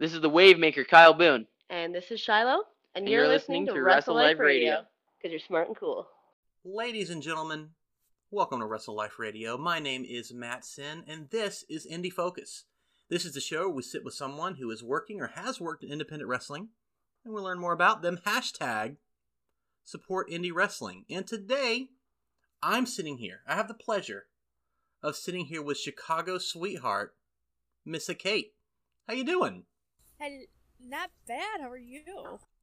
This is the wave maker, Kyle Boone. And this is Shiloh, and, And you're, you're listening, listening to to Wrestle Wrestle Life Life Radio. Radio because you're smart and cool. Ladies and gentlemen, welcome to Wrestle Life Radio. My name is Matt Sin, and this is Indie Focus. This is the show where we sit with someone who is working or has worked in independent wrestling, and we learn more about them. Hashtag support indie wrestling. And today, I'm sitting here. I have the pleasure of sitting here with Chicago sweetheart, Missa Kate. How you doing? Hel- not bad. How are you?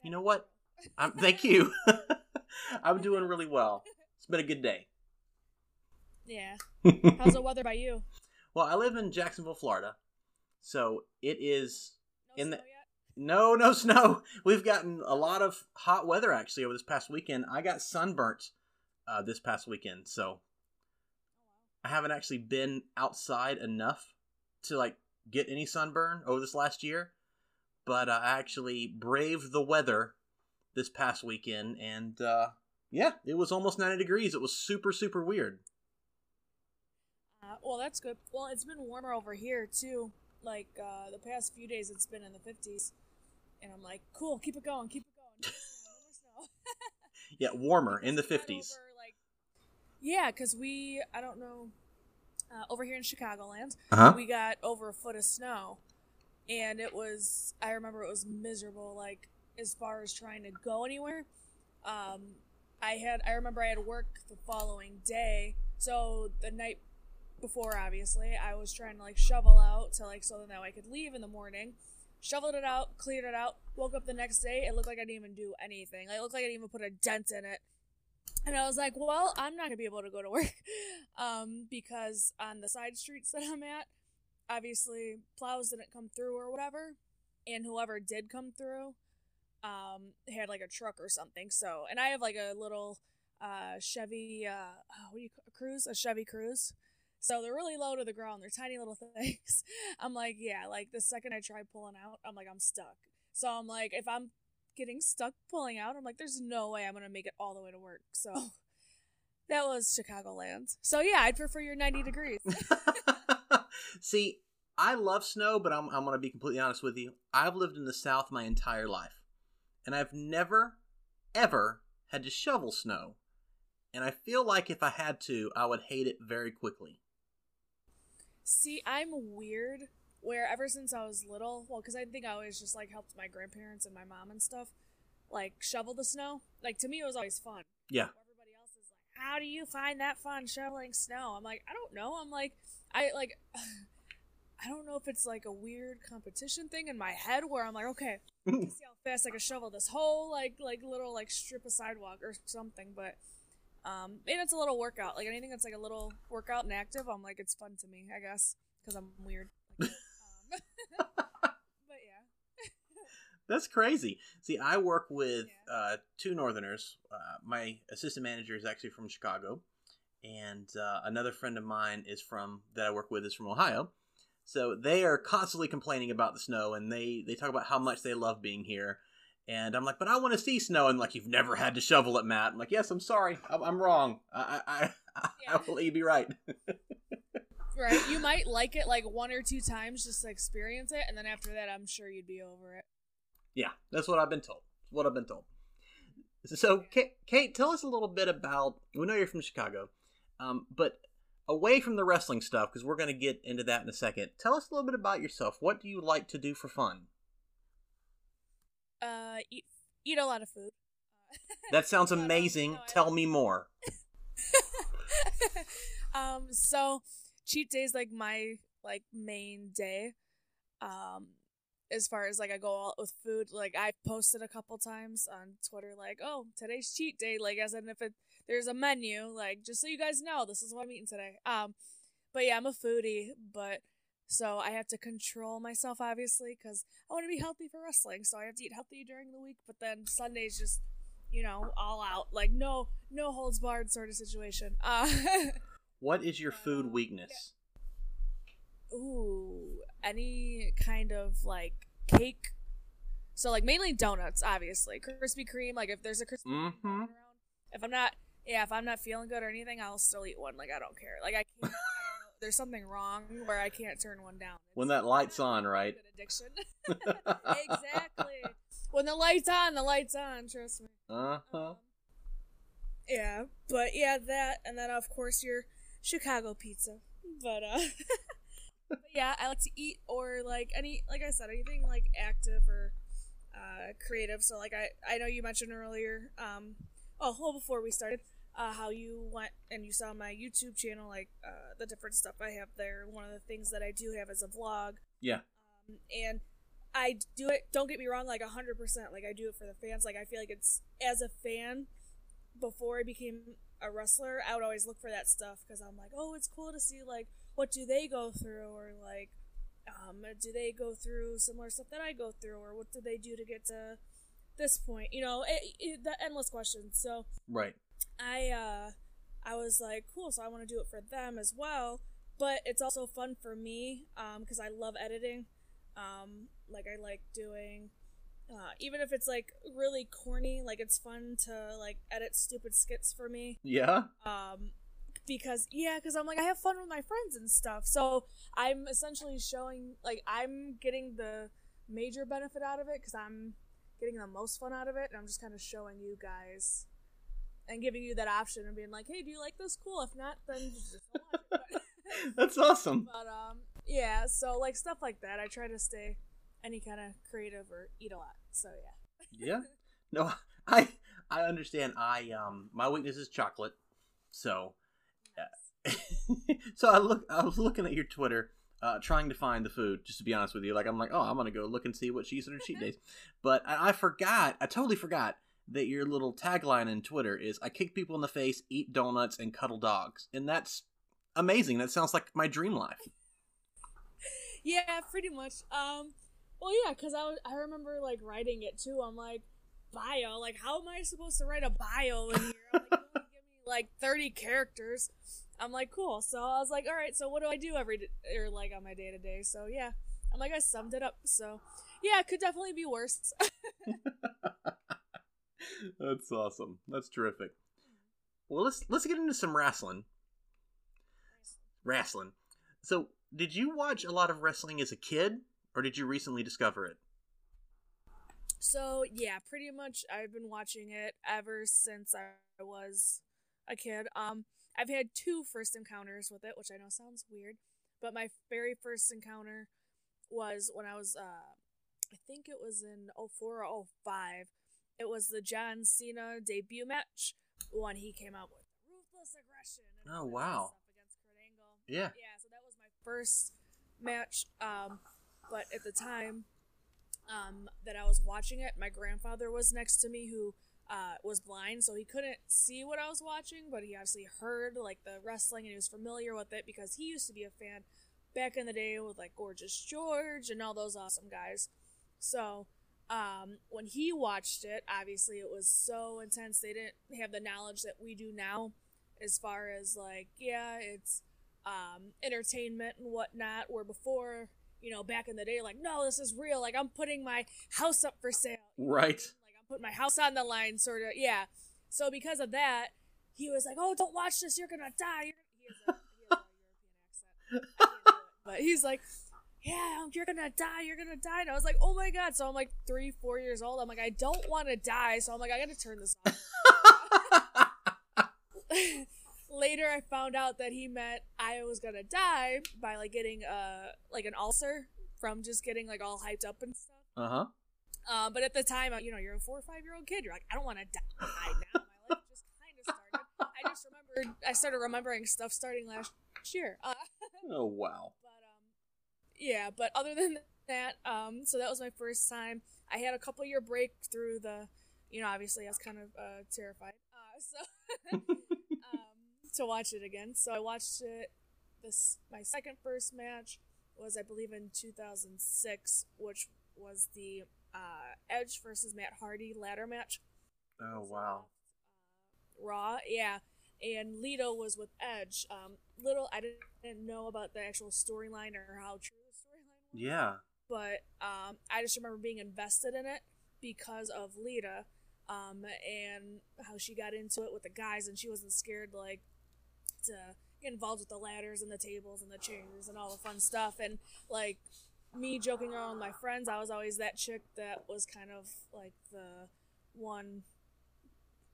You know what? I'm, thank you. I'm doing really well. It's been a good day. Yeah. How's the weather by you? Well, I live in Jacksonville, Florida. So it is No In the- snow yet? no, no snow. We've gotten a lot of hot weather actually over this past weekend. I got sunburnt uh, this past weekend, so I haven't actually been outside enough to like get any sunburn over this last year. But uh, I actually braved the weather this past weekend, and uh, yeah, it was almost 90 degrees. It was super, super weird. Uh, well, that's good. Well, it's been warmer over here too. Like uh, the past few days, it's been in the fifties, and I'm like, cool, keep it going, keep it going. No. Yeah, warmer in the Because we went 50s. over, like- yeah, because we, I don't know, uh, over here in Chicagoland, Uh huh. we got over a foot of snow, and it was. I remember it was miserable. Like as far as trying to go anywhere, um, I had. I remember I had work the following day, so the night before, obviously, I was trying to like shovel out to like so that I could leave in the morning. Shoveled it out, cleared it out. Woke up the next day. It looked like I didn't even do anything. Like, it looked like I didn't even put a dent in it. And I was like, well, I'm not gonna be able to go to work, um, because on the side streets that I'm at, obviously plows didn't come through or whatever, and whoever did come through, um, had like a truck or something. So, and I have like a little, uh, Chevy, uh, what do you cruise? A Chevy Cruze. So they're really low to the ground. They're tiny little things. I'm like, yeah, like the second I try pulling out, I'm like, I'm stuck. So I'm like, if I'm getting stuck pulling out, I'm like, there's no way I'm gonna make it all the way to work. So that was Chicagoland. So yeah, I'd prefer your 90 degrees. See, I love snow, but I'm, I'm going to be completely honest with you. I've lived in the South my entire life, and I've never, ever had to shovel snow. And I feel like if I had to, I would hate it very quickly. See, I'm weird. Where ever since I was little, well, because I think I always just like helped my grandparents and my mom and stuff, like shovel the snow. Like to me, it was always fun. Yeah. Everybody else is like, "How do you find that fun shoveling snow?" I'm like, I don't know. I'm like, I like, I don't know if it's like a weird competition thing in my head where I'm like, okay, see how fast I can shovel this whole like like little like strip of sidewalk or something. But um, maybe it's a little workout. Like anything that's like a little workout and active, I'm like, it's fun to me, I guess, because I'm weird. Like um, but yeah. That's crazy. See, I work with uh, two Northerners. Uh, my assistant manager is actually from Chicago, and uh, another friend of mine is from that I work with is from Ohio. So they are constantly complaining about the snow, and they they talk about how much they love being here. And I'm like, but I want to see snow. And like, you've never had to shovel it, Matt. I'm like, yes, I'm sorry, I'm, I'm wrong. I I, I, I will be right. Right. You might like it like one or two times just to experience it, and then after that, I'm sure you'd be over it. Yeah, that's what I've been told. What I've been told. So, Kate, Kate, tell us a little bit about. We know you're from Chicago, um, but away from the wrestling stuff, because we're going to get into that in a second. Tell us a little bit about yourself. What do you like to do for fun? Uh, eat eat a lot of food. That sounds amazing. no, Tell me more. um, so cheat day is like my like main day. Um, as far as like I go out with food, like I've posted a couple times on Twitter, like, oh, today's cheat day, like as in if it there's a menu, like just so you guys know, this is what I'm eating today. Um, but yeah, I'm a foodie, but so I have to control myself obviously because I want to be healthy for wrestling, so I have to eat healthy during the week. But then Sundays just you know all out, like no no holds barred sort of situation. Uh, What is your food weakness? ooh, any kind of like cake. So like mainly donuts, obviously. Krispy Kreme, like if there's a Krispy Kreme Mm-hmm. around, if I'm not yeah, if I'm not feeling good or anything, I'll still eat one. Like I don't care. Like I can't I don't know. there's something wrong where I can't turn one down. When that light's on, right? Addiction. exactly. When the light's on, the light's on. Trust me. uh huh. Um, yeah, but yeah, that, and then of course your Chicago pizza. But uh, but yeah, I like to eat or like any, like I said, anything like active or uh, creative. So like I, I know you mentioned earlier. Um, oh, well, before we started, uh, how you went and you saw my YouTube channel, like uh, the different stuff I have there. One of the things that I do have is a vlog Yeah. um, and I do it. Don't get me wrong, like hundred percent. Like I do it for the fans. Like I feel like it's as a fan. Before I became a wrestler, I would always look for that stuff because I'm like, oh, it's cool to see like what do they go through, or like, um, do they go through similar stuff that I go through, or what do they do to get to this point? You know, it, it, the endless questions. So Right. I uh I was like, cool, so I want to do it for them as well. But it's also fun for me um because I love editing. Um like I like doing uh even if it's like really corny, like it's fun to like edit stupid skits for me. Yeah. Um because yeah, because I'm like I have fun with my friends and stuff. So I'm essentially showing like I'm getting the major benefit out of it because I'm getting the most fun out of it, and I'm just kind of showing you guys and giving you that option and being like, hey, do you like this? Cool. If not, then just watch it. That's awesome. but um, yeah. So like stuff like that, I try to stay any kind of creative or eat a lot. So yeah. Yeah. No, I I understand. I um my weakness is chocolate. So so I look I was looking at your Twitter uh, trying to find the food just to be honest with you like I'm like oh I'm gonna go look and see what she's in her cheat days but I, I forgot I totally forgot that your little tagline in Twitter is I kick people in the face eat donuts and cuddle dogs and that's amazing that sounds like my dream life Yeah, pretty much. Um, well, yeah, because I, was- I remember like writing it too. I'm like, bio. Like, how am I supposed to write a bio in here? I'm like, you only give me like 30 characters. I'm like, cool. So I was like, all right. So what do I do every day, or like on my day to day? So yeah, I'm like, I summed it up. So yeah, it could definitely be worse. that's awesome that's terrific well let's let's get into some wrestling wrestling. So, did you watch a lot of wrestling as a kid, or did you recently discover it? So yeah, pretty much I've been watching it ever since I was a kid. Um, I've had two first encounters with it, which I know sounds weird, but my very first encounter was when I was uh, I think it was in 04 or 05. It was the John Cena debut match when he came out with ruthless aggression. And Oh, wow. against Kurt Angle. Yeah. Yeah, so that was my first match. Um, but at the time um, that I was watching it, my grandfather was next to me who uh, was blind, so he couldn't see what I was watching, but he obviously heard like the wrestling and he was familiar with it because he used to be a fan back in the day with like Gorgeous George and all those awesome guys. So um, when he watched it, obviously it was so intense. They didn't have the knowledge that we do now, as far as like, yeah, it's um, entertainment and whatnot. Where before, you know, back in the day, like, no, this is real. Like, I'm putting my house up for sale. Right. Like, I'm putting my house on the line, sort of. Yeah. So because of that, he was like, "Oh, don't watch this. You're gonna die." You're gonna... He, has a, he has a European accent. I can't do it. But he's like, yeah, you're gonna die, you're gonna die. And I was like, oh my god. So I'm like three, four years old. I'm like, I don't want to die. So I'm like, I gotta turn this off. Later, I found out that he meant I was gonna die by like getting uh like an ulcer from just getting like all hyped up and stuff. uh huh. Uh, but at the time, uh, you know, you're a four or five year old kid. You're like, I don't want to die now. My life just kind of started. I just remembered. I started remembering stuff starting last year. Uh, Oh wow. Yeah. But other than that, um, so that was my first time. I had a couple year break through the, you know, obviously I was kind of uh, terrified. Uh, so um, to watch it again. So I watched it. This my second first match was I believe in 2006, which was the uh, Edge versus Matt Hardy ladder match. Oh wow. uh, Raw, yeah. And Lita was with Edge. Um, little I didn't, know about the actual storyline or how true the storyline was. Yeah. But um, I just remember being invested in it because of Lita, um, and how she got into it with the guys, and she wasn't scared like to get involved with the ladders and the tables and the chairs and all the fun stuff. And like me joking around with my friends, I was always that chick that was kind of like the one.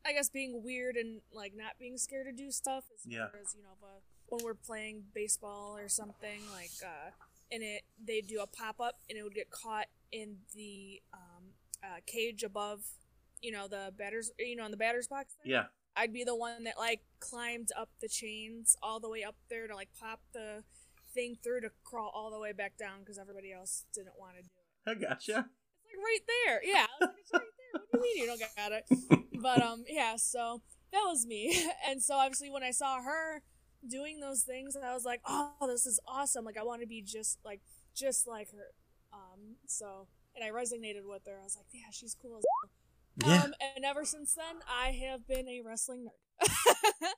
I guess being weird and like not being scared to do stuff as Yeah. far as you know, but when we're playing baseball or something like, uh, and it they do a pop up and it would get caught in the um, uh, cage above, you know, the batters, you know, in the batters box. Yeah. I'd be the one that like climbed up the chains all the way up there to like pop the thing through to crawl all the way back down because everybody else didn't want to do it. I gotcha. It's like right there. Yeah, like, it's right there. What do you mean you don't got it? But um, yeah. So that was me, and so obviously when I saw her doing those things, I was like, oh, this is awesome. Like I want to be just like just like her. Um, so and I resonated with her. I was like, yeah, she's cool as Yeah. um, and ever since then, I have been a wrestling nerd.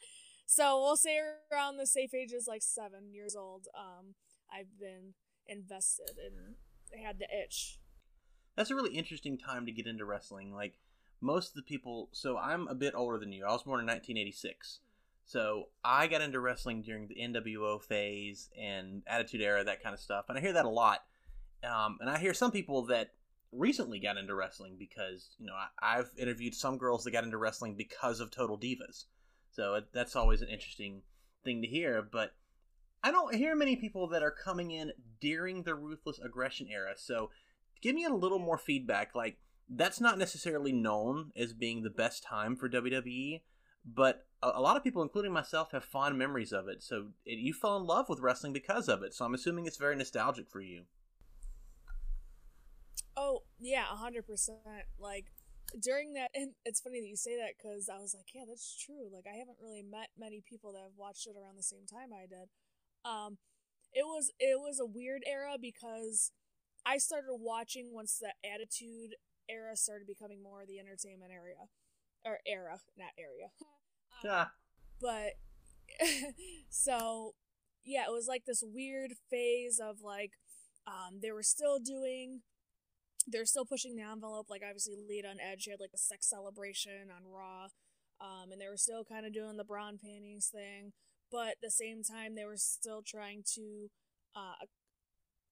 so we'll say around the safe age is like seven years old. Um, I've been invested and had the itch. That's a really interesting time to get into wrestling. Like most of the people, so I'm a bit older than you. I was born in 1986. So I got into wrestling during the NWO phase and Attitude Era, that kind of stuff. And I hear that a lot. Um, and I hear some people that recently got into wrestling because, you know, I, I've interviewed some girls that got into wrestling because of Total Divas. So it, that's always an interesting thing to hear. But I don't hear many people that are coming in during the Ruthless Aggression era. So give me a little more feedback. Like, that's not necessarily known as being the best time for WWE, but a, lot of people, including myself, have fond memories of it. So it, you fell in love with wrestling because of it. So I'm assuming it's very nostalgic for you. Oh yeah, hundred percent. Like during that, and it's funny that you say that because I was like, yeah, that's true. Like I haven't really met many people that have watched it around the same time I did. Um, it was it was a weird era because I started watching once the Attitude era started becoming more the entertainment area or era, not area. Um, Yeah. but so yeah, it was like this weird phase of like um they were still doing they're still pushing the envelope like obviously Lita and Edge had like a sex celebration on Raw um and they were still kind of doing the bra and panties thing but at the same time they were still trying to uh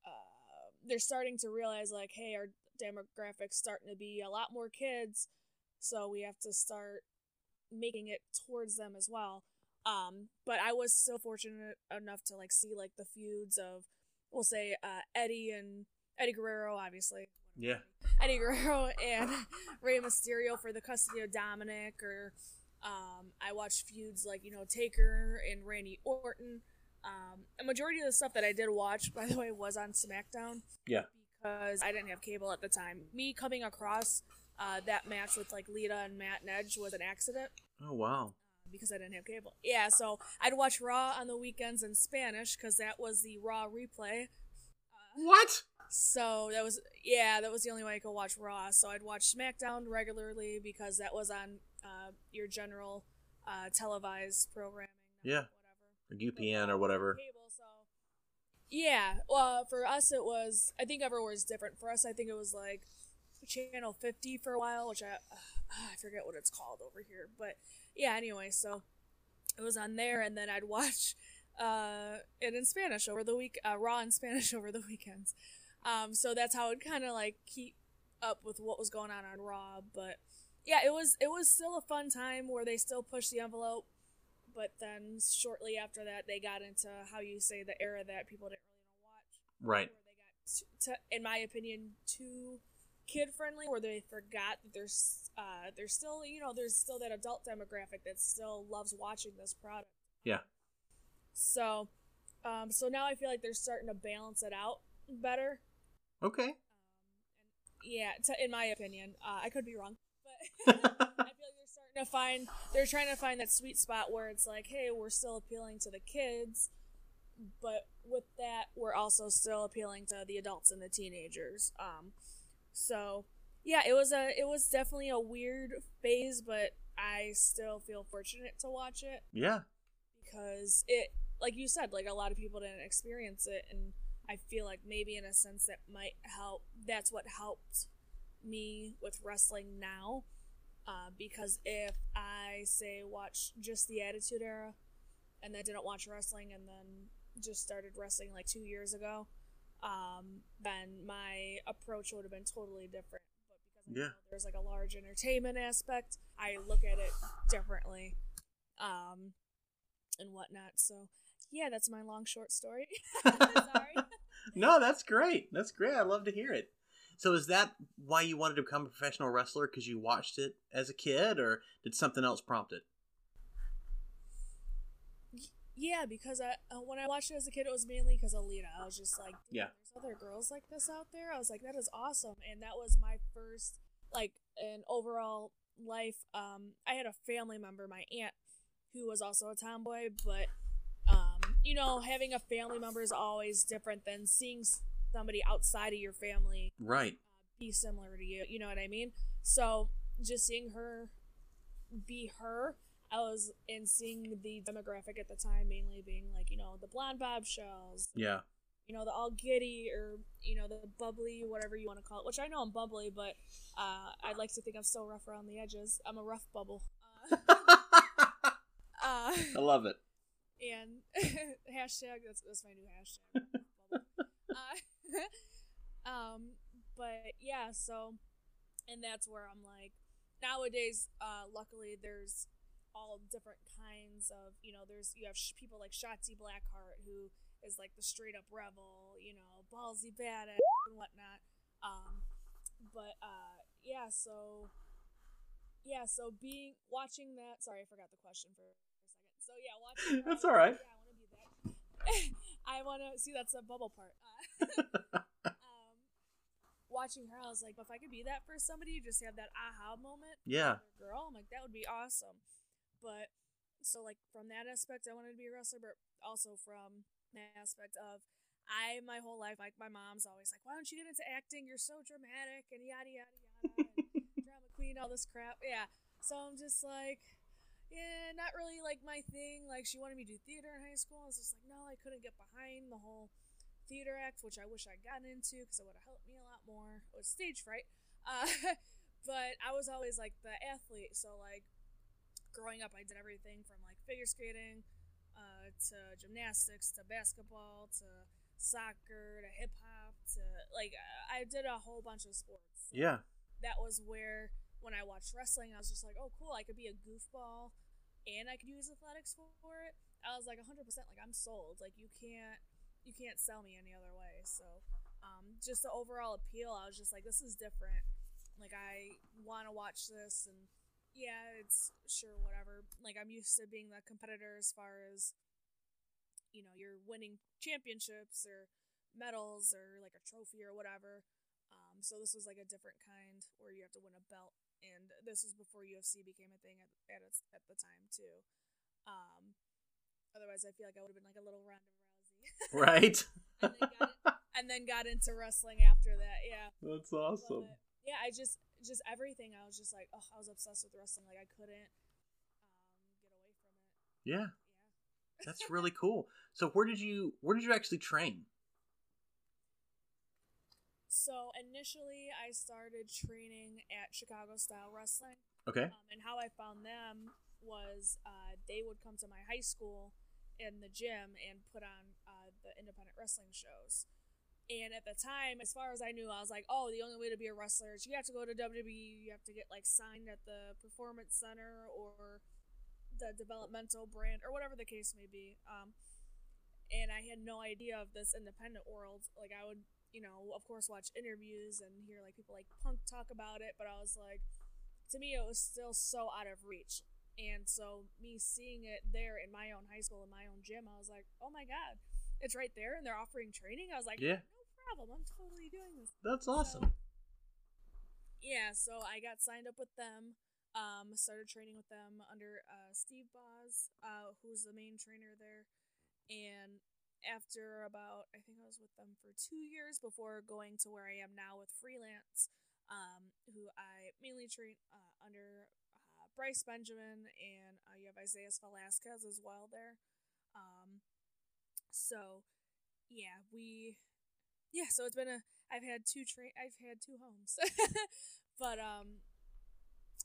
uh they're starting to realize like hey our demographics starting to be a lot more kids so we have to start making it towards them as well. Um but i was so fortunate enough to like see like the feuds of we'll say uh eddie and eddie guerrero obviously. Yeah. eddie guerrero and Rey mysterio for the custody of dominic or um i watched feuds like you know taker and randy orton. Um a majority of the stuff that i did watch by the way was on smackdown. Yeah. because i didn't have cable at the time. Me coming across uh, that match with like Lita and Matt and Edge was an accident Oh, wow. because I didn't have cable. Yeah, so I'd watch Raw on the weekends in Spanish because that was the Raw replay. What? So that was yeah, that was the only way I could watch Raw. So I'd watch SmackDown regularly because that was on uh, your general uh, televised programming. Yeah. whatever. Or UPN or whatever. Cable, so yeah, well, for us it was. I think everywhere's different. For us, I think it was like channel 50 for a while, which I I forget what it's called over here, but yeah. Anyway, so it was on there, and then I'd watch uh it in Spanish over the week, uh, Raw in Spanish over the weekends. Um, so that's how it kind of like keep up with what was going on on Raw, but yeah, it was it was still a fun time where they still pushed the envelope but then shortly after that they got into how you say the era that people didn't really want to watch Right. where they got t- t- in my opinion too kid friendly where they forgot that there's uh there's still you know there's still that adult demographic that still loves watching this product Yeah. so um so now i feel like they're starting to balance it out better Okay. yeah t- in my opinion uh, i could be wrong but I feel like they're starting to find they're trying to find that sweet spot where it's like, hey, we're still appealing to the kids, but with that, we're also still appealing to the adults and the teenagers. Um, so yeah, it was a it was definitely a weird phase, but I still feel fortunate to watch it yeah. because it, like you said, like a lot of people didn't experience it, and I feel like maybe in a sense that might help. That's what helped me with wrestling now. Uh, because if I say watch just the Attitude Era, and then didn't watch wrestling, and then just started wrestling like two years ago, um, then my approach would have been totally different. But because I Yeah. know there's like a large entertainment aspect, I look at it differently, um, and whatnot. So yeah, that's my long short story. Sorry. no, that's great. That's great. I love to hear it. So, is that why you wanted to become a professional wrestler? Because you watched it as a kid, or did something else prompt it? Yeah, because I uh, when I watched it as a kid, it was mainly because of Lita. I was just like, Yeah. there's other girls like this out there. I was like, that is awesome, and that was my first like an overall life. Um, I had a family member, my aunt, who was also a tomboy, but um, you know, having a family member is always different than seeing somebody outside of your family Right. be similar to you. You know what I mean? So just seeing her be her, I was and seeing the demographic at the time mainly being like you know the blonde bob shells, Yeah. you know the all giddy or you know the bubbly whatever you want to call it. Which I know I'm bubbly, but uh, I'd like to think I'm still rough around the edges. I'm a rough bubble. Uh, uh, I love it. and hashtag that's that's my new hashtag. uh, um, but yeah, so and that's where I'm like nowadays. Uh, luckily, there's all different kinds of you know. There's you have sh- people like Shotzi Blackheart who is like the straight up rebel, you know, ballsy badass and whatnot. Um, but uh, yeah, so yeah, so being watching that. Sorry, I forgot the question for, a second. So yeah, watching. That's all right. Yeah, I want to be that. I want to see that's the bubble part. Uh, um, watching her, I was like, if I could be that for somebody, just have that aha moment. Yeah. girl. I'm like, that would be awesome. But so like from that aspect, I wanted to be a wrestler, but also from the aspect of I my whole life, like my mom's always like, why don't you get into acting? You're so dramatic and yada yada yada, and drama queen, all this crap. Yeah. So I'm just like, yeah, not really like my thing. Like she wanted me to do theater in high school. I was just like, no, I couldn't get behind the whole theater act, which I wish I'd gotten into because it would have helped me a lot more. It was stage fright. Uh, but I was always like the athlete, so like growing up, I did everything from like figure skating uh, to gymnastics to basketball to soccer to hip hop to like I did a whole bunch of sports. So Yeah. that was where when I watched wrestling, I was just like, oh, cool, I could be a goofball and I could use athletics for it. I was like 100% like I'm sold. Like you can't you can't sell me any other way. So um, just the overall appeal, I was just like, this is different. Like I want to watch this, and yeah, it's sure whatever. Like I'm used to being the competitor as far as you know, you're winning championships or medals or like a trophy or whatever. Um, so this was like a different kind where you have to win a belt, and this was before UFC became a thing at at, its, at the time too. Um, otherwise, I feel like I would have been like a little Ronda Rousey. Right. and, then in- and then got into wrestling after that. Yeah, That's awesome. Yeah, I just just everything. I was just like, oh, I was obsessed with wrestling. Like I couldn't um, get away from it. Yeah. Yeah. That's really cool. So where did you where did you actually train? So initially, I started training at Chicago Style Wrestling. Okay. Um, and how I found them was uh, they would come to my high school in the gym and put on uh, the independent wrestling shows. And at the time, as far as I knew, I was like, oh, the only way to be a wrestler is you have to go to WWE, you have to get like signed at the Performance Center or the developmental brand or whatever the case may be. Um, and I had no idea of this independent world. Like, I would, you know, of course, watch interviews and hear like people like Punk talk about it, but I was like, to me it was still so out of reach and so me seeing it there in my own high school in my own gym i was like oh my god it's right there and they're offering training i was like Yeah. Problem i'm totally doing this That's awesome. yeah so i got signed up with them um started training with them under uh steve boz uh who's the main trainer there and after about i think i was with them for two years before going to where i am now with freelance um, who I mainly train uh, under uh, Bryce Benjamin, and uh, you have Isaiah Velasquez as well there. Um, so, yeah, we, yeah, so it's been a. I've had two train. I've had two homes, but um,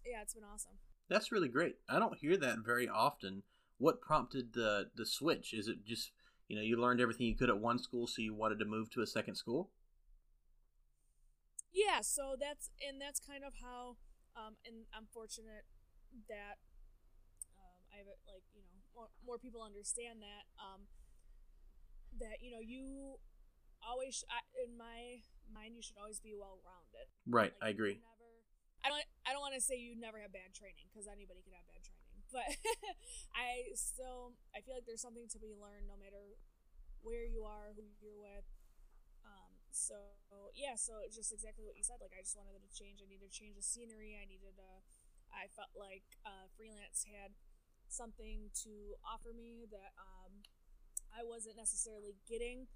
yeah, it's been awesome. That's really great. I don't hear that very often what prompted the the switch? Is it just you know you learned everything you could at one school, so you wanted to move to a second school? Yeah, so that's and that's kind of how um and I'm fortunate that um I have like, you know, more, more people understand that um that you know, you always I, in my mind you should always be well-rounded. Right, Like, I agree. Never, I don't. I don't want to say you never have bad training because anybody can have bad training. But I still, I feel like there's something to be learned no matter where you are, who you're with. Um. So yeah. So it's just exactly what you said. Like I just wanted to change. I needed to change the scenery. I needed to. I felt like uh, freelance had something to offer me that um, I wasn't necessarily getting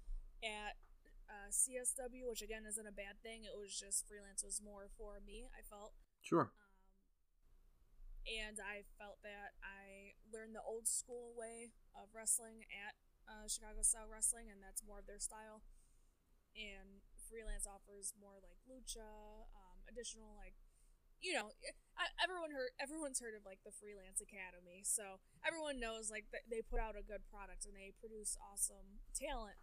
at uh, CSW, which again isn't a bad thing. It was just freelance was more for me. I felt, Sure. um, and I felt that I learned the old school way of wrestling at uh, Chicago Style Wrestling, and that's more of their style. And freelance offers more like lucha, um, additional like, you know, everyone heard everyone's heard of like the Freelance Academy, so everyone knows like they put out a good product and they produce awesome talent.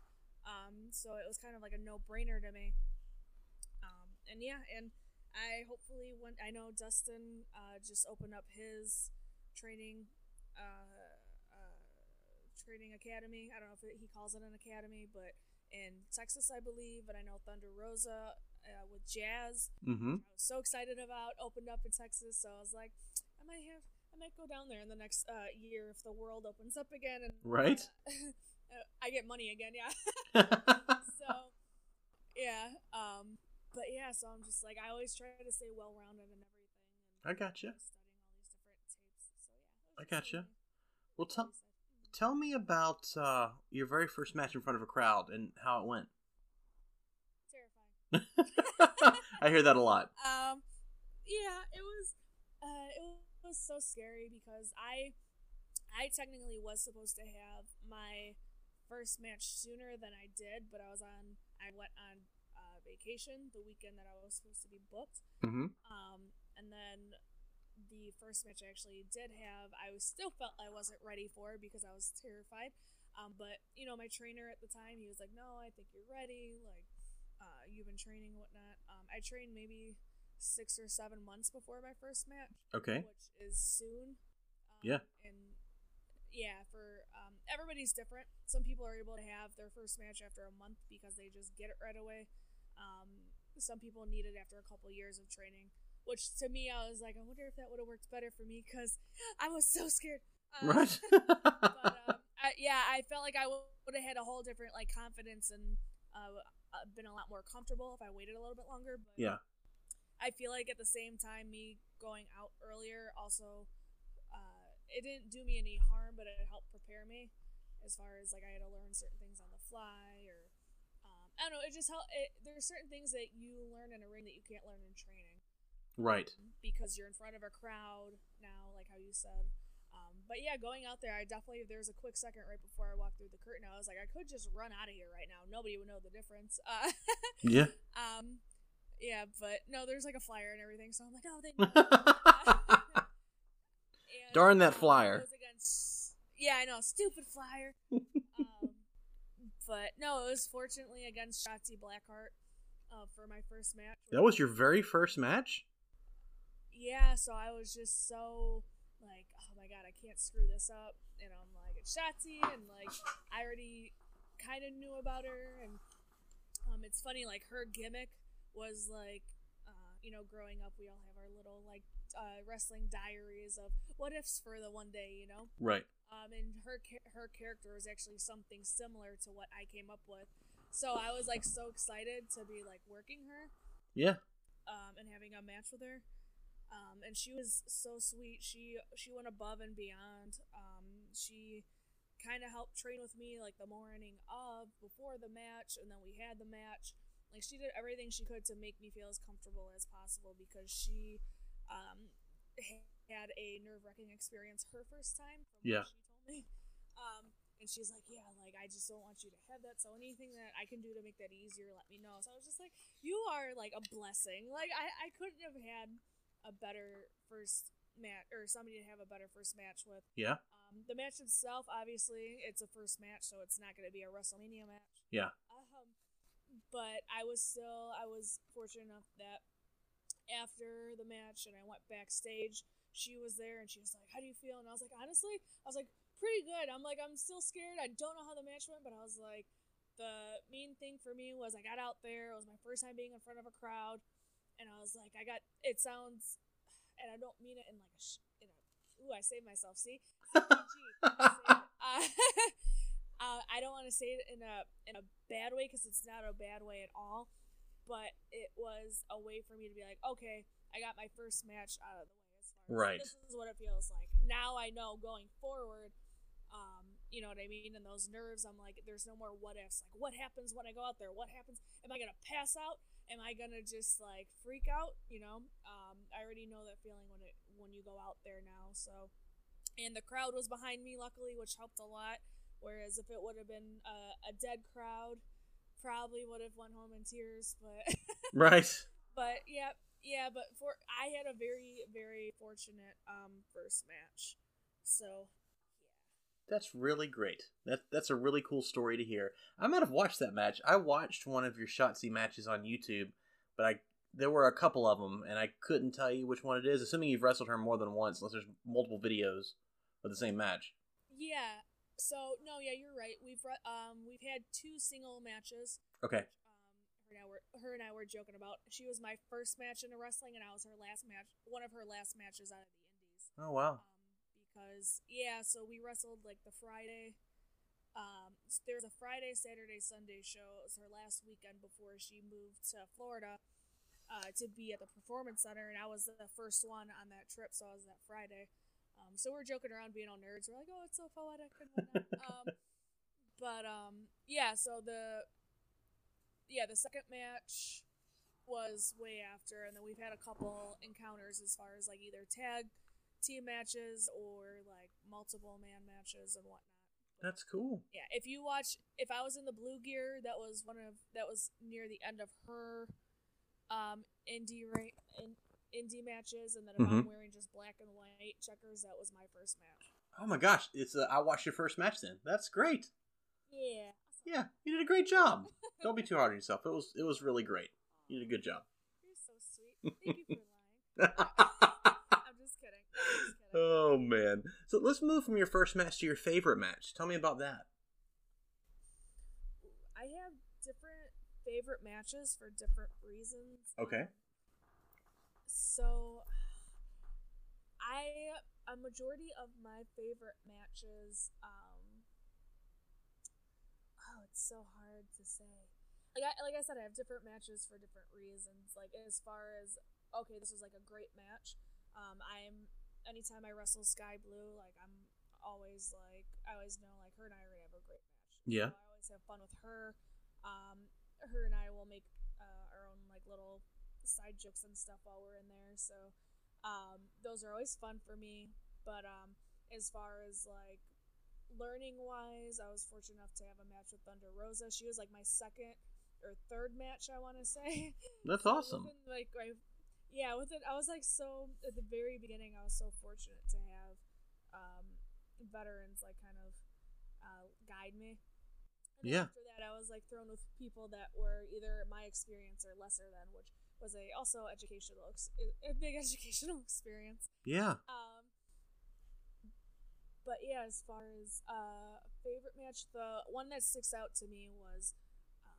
Um, so it was kind of like a no brainer to me. Um, and yeah, and I hopefully when I know Dustin uh, just opened up his training uh, uh, training academy. I don't know if it, he calls it an academy, but in Texas, I believe. And I know Thunder Rosa uh, with Jazz. Mm-hmm. I was so excited about opened up in Texas. So I was like, I might have, I might go down there in the next uh, year if the world opens up again and Right. uh, I get money again. Yeah. so yeah. Um. But yeah. So I'm just like I always try to stay well rounded and everything. And I gotcha. Studying all these different tapes. So yeah. I gotcha. Well, tell. Tell me about uh, your very first match in front of a crowd and how it went. terrifying. I hear that a lot. Um, yeah, it was, uh, it was so scary because I, I technically was supposed to have my first match sooner than I did, but I was on, I went on uh, vacation the weekend that I was supposed to be booked. Mm-hmm. Um, and then the first match I actually did have, I was still felt I wasn't ready for because I was terrified. Um, but you know, my trainer at the time, he was like, "No, I think you're ready. Like, uh, you've been training, whatnot." Um, I trained maybe six or seven months before my first match, Okay. which is soon. Um, Yeah. And yeah, for um, everybody's different. Some people are able to have their first match after a month because they just get it right away. Um, some people need it after a couple years of training. Which to me, I was like, I wonder if that would have worked better for me because I was so scared. Um, Right. but um, I, yeah, I felt like I would have had a whole different like confidence and uh, uh, been a lot more comfortable if I waited a little bit longer. But yeah. I feel like at the same time, me going out earlier also, it didn't do me any harm, but it helped prepare me as far as like I had to learn certain things on the fly or. Um, I don't know. It just helped. It, there are certain things that you learn in a ring that you can't learn in training Right. because you're in front of a crowd now, like how you said. Um, but yeah, going out there, I definitely there was a quick second right before I walked through the curtain. I was like, I could just run out of here right now. Nobody would know the difference. Uh, Yeah. um, yeah, but no, there's like a flyer and everything, so I'm like, oh, they. Darn that flyer. against- yeah, I know, stupid flyer. um, but no, it was fortunately against Shotzi Blackheart uh, for my first match. that was your very first match. yeah, so I was just so like, oh my god, I can't screw this up. And I'm like, it's Shotzi, and like, I already kind of knew about her, and um, it's funny, like her gimmick was like, you know, growing up, we all have our little like uh, wrestling diaries of what ifs for the one day, you know. Right. Um, and her her character was actually something similar to what I came up with. So I was like so excited to be like working her Yeah. um, and having a match with her. Um, and she was so sweet. She she went above and beyond. Um, she kind of helped train with me like the morning of before the match, and then we had the match. Like she did everything she could to make me feel as comfortable as possible because she um, had a nerve wracking experience her first time. From Yeah. What she told me. Um, and she's like, yeah, like I just don't want you to have that. So anything that I can do to make that easier, let me know. So I was just like, you are like a blessing. Like I, I couldn't have had a better first match or somebody to have a better first match with. Yeah. Um, the match itself, obviously, it's a first match, so it's not going to be a WrestleMania match. Yeah. But I was still, I was fortunate enough that after the match and I went backstage, she was there and she was like, "How do you feel?" And I was like, "Honestly, I was like, pretty good." I'm like, I'm still scared. I don't know how the match went, but I was like, the main thing for me was I got out there. It was my first time being in front of a crowd, and I was like, I got. It sounds, and I don't mean it in like a, sh- in a. Ooh, I saved myself. See, I. Uh, uh, I don't want to say it in a in a bad way because it's not a bad way at all, but it was a way for me to be like, okay, I got my first match out of the way. As far as Right. this is what it feels like. Now I know going forward. Um, you know what I mean? And those nerves, I'm like, there's no more what ifs. Like, what happens when I go out there? What happens? Am I gonna pass out? Am I gonna just like freak out? You know, um, I already know that feeling when it when you go out there now. So, and the crowd was behind me, luckily, which helped a lot. Whereas if it would have been a, a dead crowd, probably would have went home in tears. But Right. but yeah, yeah. But for I had a very very fortunate um first match. So That's really great. That that's a really cool story to hear. I might have watched that match. I watched one of your Shotzi matches on YouTube, but I there were a couple of them, and I couldn't tell you which one it is. Assuming you've wrestled her more than once, unless there's multiple videos of the same match. yeah. So no, yeah, you're right. We've um we've had two single matches. Okay. Um, her and I were her and I were joking about. She was my first match in wrestling, and I was her last match. One of her last matches out of the Indies. Oh wow. Um, because yeah, so we wrestled like the Friday. Um, s- there's a Friday, Saturday, Sunday show. It was her last weekend before she moved to Florida, uh, to be at the Performance Center, and I was the first one on that trip, so I was that Friday. Um, so we're joking around, being all nerds. We're like, "Oh, it's so poetic and whatnot." um, but um, yeah. So the yeah, the second match was way after, and then we've had a couple encounters as far as like either tag team matches or like multiple man matches and whatnot. That's cool. Yeah, if you watch, if I was in the blue gear, that was one of that was near the end of her um indie ra- in, indie matches, and then if I'm wearing just black and white checkers, that was my first match. Oh my gosh, it's uh, I watched your first match then. That's great. Yeah. Yeah, you did a great job. Don't be too hard on yourself. It was it was really great. You did a good job. You're so sweet. Thank you for lying. I'm just kidding. I'm just kidding. oh man. So let's move from your first match to your favorite match. Tell me about that. I have different favorite matches for different reasons. Okay. So, I a majority of my favorite matches. Um, oh, it's so hard to say. Like I like I said, I have different matches for different reasons. Like as far as okay, this was like a great match. Um, I'm anytime I wrestle Skye Blue, like I'm always like I always know like her and I are gonna have a great match. Yeah. So I always have fun with her. Um, her and I will make uh, our own like little side jokes and stuff while we're in there. So um, those are always fun for me. But um, as far as like learning wise, I was fortunate enough to have a match with Thunder Rosa. She was like my second or third match, I want to say. That's So awesome. within, like I, yeah, with it, I was like so at the very beginning. I was so fortunate to have um, veterans like kind of uh, guide me. And Yeah. After that, I was like thrown with people that were either my experience or lesser than, which was a also educational, ex- a big educational experience. Yeah. Um, but yeah, as far as uh, favorite match, the one that sticks out to me was um,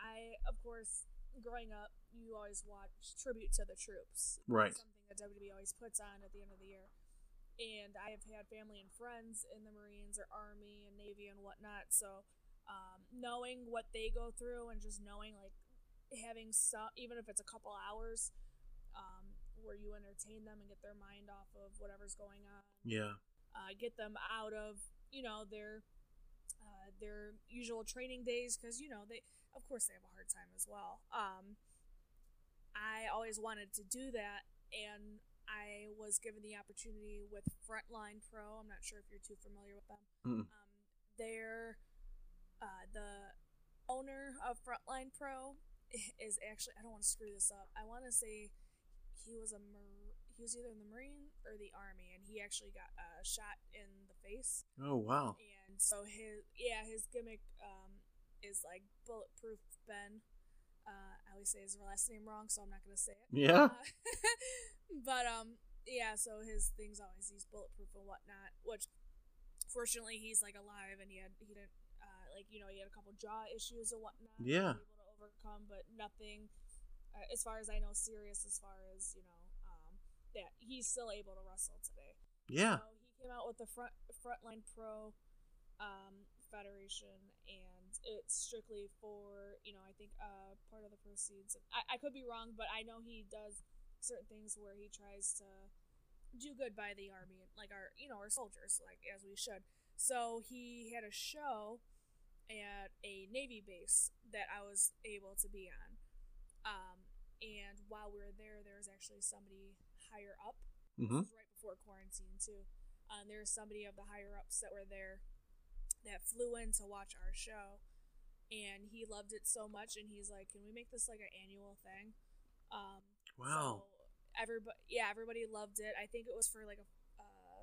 I, of course, growing up, you always watch Tribute to the Troops. Right. Something that WWE always puts on at the end of the year. And I have had family and friends in the Marines or Army and Navy and whatnot. So um, knowing what they go through and just knowing, like, having some, even if it's a couple hours, um, where you entertain them and get their mind off of whatever's going on Yeah. uh, get them out of you know their uh, their usual training days because you know they of course they have a hard time as well um, i always wanted to do that and i was given the opportunity with frontline pro i'm not sure if you're too familiar with them Mm. um, they're uh, the owner of frontline pro is actually i don't want to screw this up i want to say he was a Mar- he was either in the Marine or the Army, and he actually got uh, shot in the face. Oh wow. And so his yeah his gimmick um, is like bulletproof Ben. Uh, I always say his last name wrong, so I'm not gonna say it. Yeah. Uh, but um yeah, so his thing's always he's bulletproof and whatnot. Which fortunately he's like alive and he had he didn't uh, like you know he had a couple jaw issues and whatnot. Yeah. Overcome, but nothing uh, as far as I know serious. As far as you know, um, that he's still able to wrestle today. Yeah. So he came out with the front frontline pro um, federation, and it's strictly for you know I think uh, part of the proceeds. I, I could be wrong, but I know he does certain things where he tries to do good by the army, like our you know our soldiers, like as we should. So he had a show at a navy base that I was able to be on. Um, and while we were there, there was actually somebody higher up Mm-hmm. this was right before quarantine too. Um, there was somebody of the higher ups that were there that flew in to watch our show, and he loved it so much, and he's like, "Can we make this like an annual thing?" Um, Wow. So everybody, yeah, everybody loved it. I think it was for like a, uh,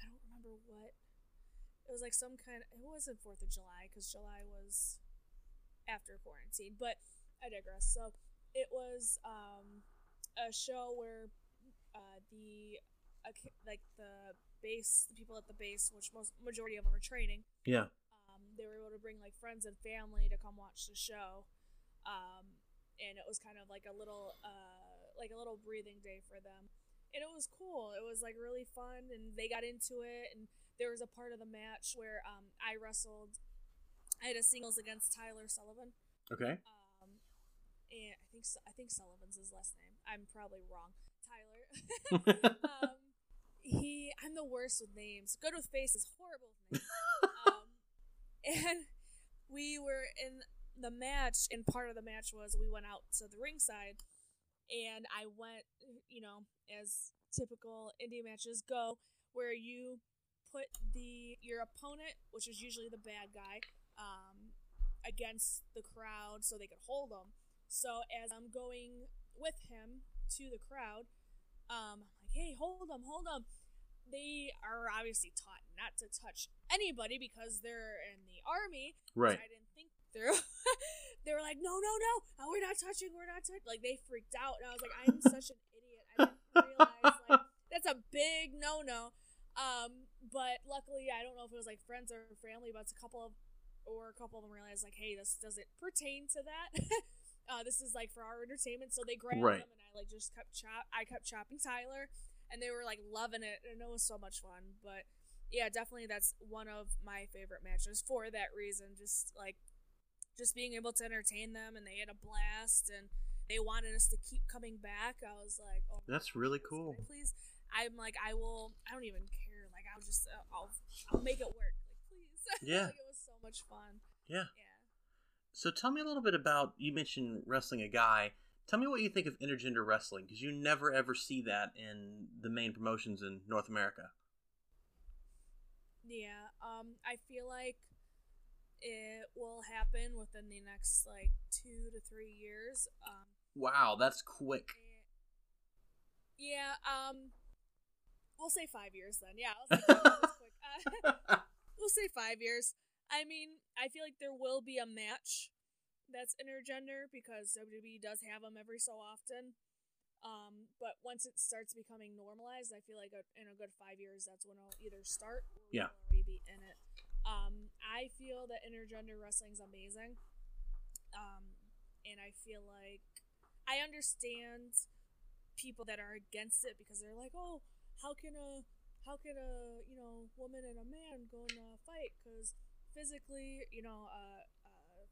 I don't remember what. It was like some kind. of, It wasn't Fourth of July because July was after quarantine, but I digress. So it was um, a show where uh, the uh, like the base, the people at the base, which most majority of them are training, Yeah. um, they were able to bring like friends and family to come watch the show, um, and it was kind of like a little uh, like a little breathing day for them, and it was cool. It was like really fun, and they got into it, and there was a part of the match where um, I wrestled. I had a singles against Tyler Sullivan. Okay. Um, and I think I think Sullivan's his last name. I'm probably wrong. Tyler. um, he. I'm the worst with names. Good with faces. Horrible with names. um, and we were in the match, and part of the match was we went out to the ringside, and I went, you know, as typical indie matches go, where you put the your opponent, which is usually the bad guy, um, against the crowd so they could hold him. So as I'm going with him to the crowd, um, I'm like, hey, hold him, hold him. They are obviously taught not to touch anybody because they're in the army. Right. I didn't think through. they were like, no, no, no, uh, we're not touching, we're not touching. Like they freaked out, and I was like, I'm such an idiot. I didn't realize like that's a big no no. Um, but luckily, I don't know if it was like friends or family, but it's a couple of or a couple of them realized like, hey, this doesn't pertain to that. uh, this is like for our entertainment. So they grabbed Right. them, and I like just kept chop. I kept chopping Tyler, and they were like loving it, and it was so much fun. But yeah, definitely that's one of my favorite matches for that reason. Just like just being able to entertain them, and they had a blast, and they wanted us to keep coming back. I was like, oh, That's really cool. Please, I'm like, I will. I don't even I'll just, uh, I'll, I'll make it work. Like, please. Yeah. like, it was so much fun. Yeah. Yeah. So tell me a little bit about you mentioned wrestling a guy. Tell me what you think of intergender wrestling because you never ever see that in the main promotions in North America. Yeah. Um, I feel like it will happen within the next like two to three years. Um, Wow, that's quick. yeah. Um, we'll say five years then. Yeah. I'll say five years is quick. Uh, we'll say five years. I mean, I feel like there will be a match that's intergender because WWE does have them every so often. Um, but once it starts becoming normalized, I feel like a, in a good five years, that's when it'll either start or Yeah. already be in it. Um, I feel that intergender wrestling is amazing. Um, and I feel like I understand people that are against it because they're like, oh, how can a how can a you know woman and a man go and uh, fight? Because physically, you know, uh, uh,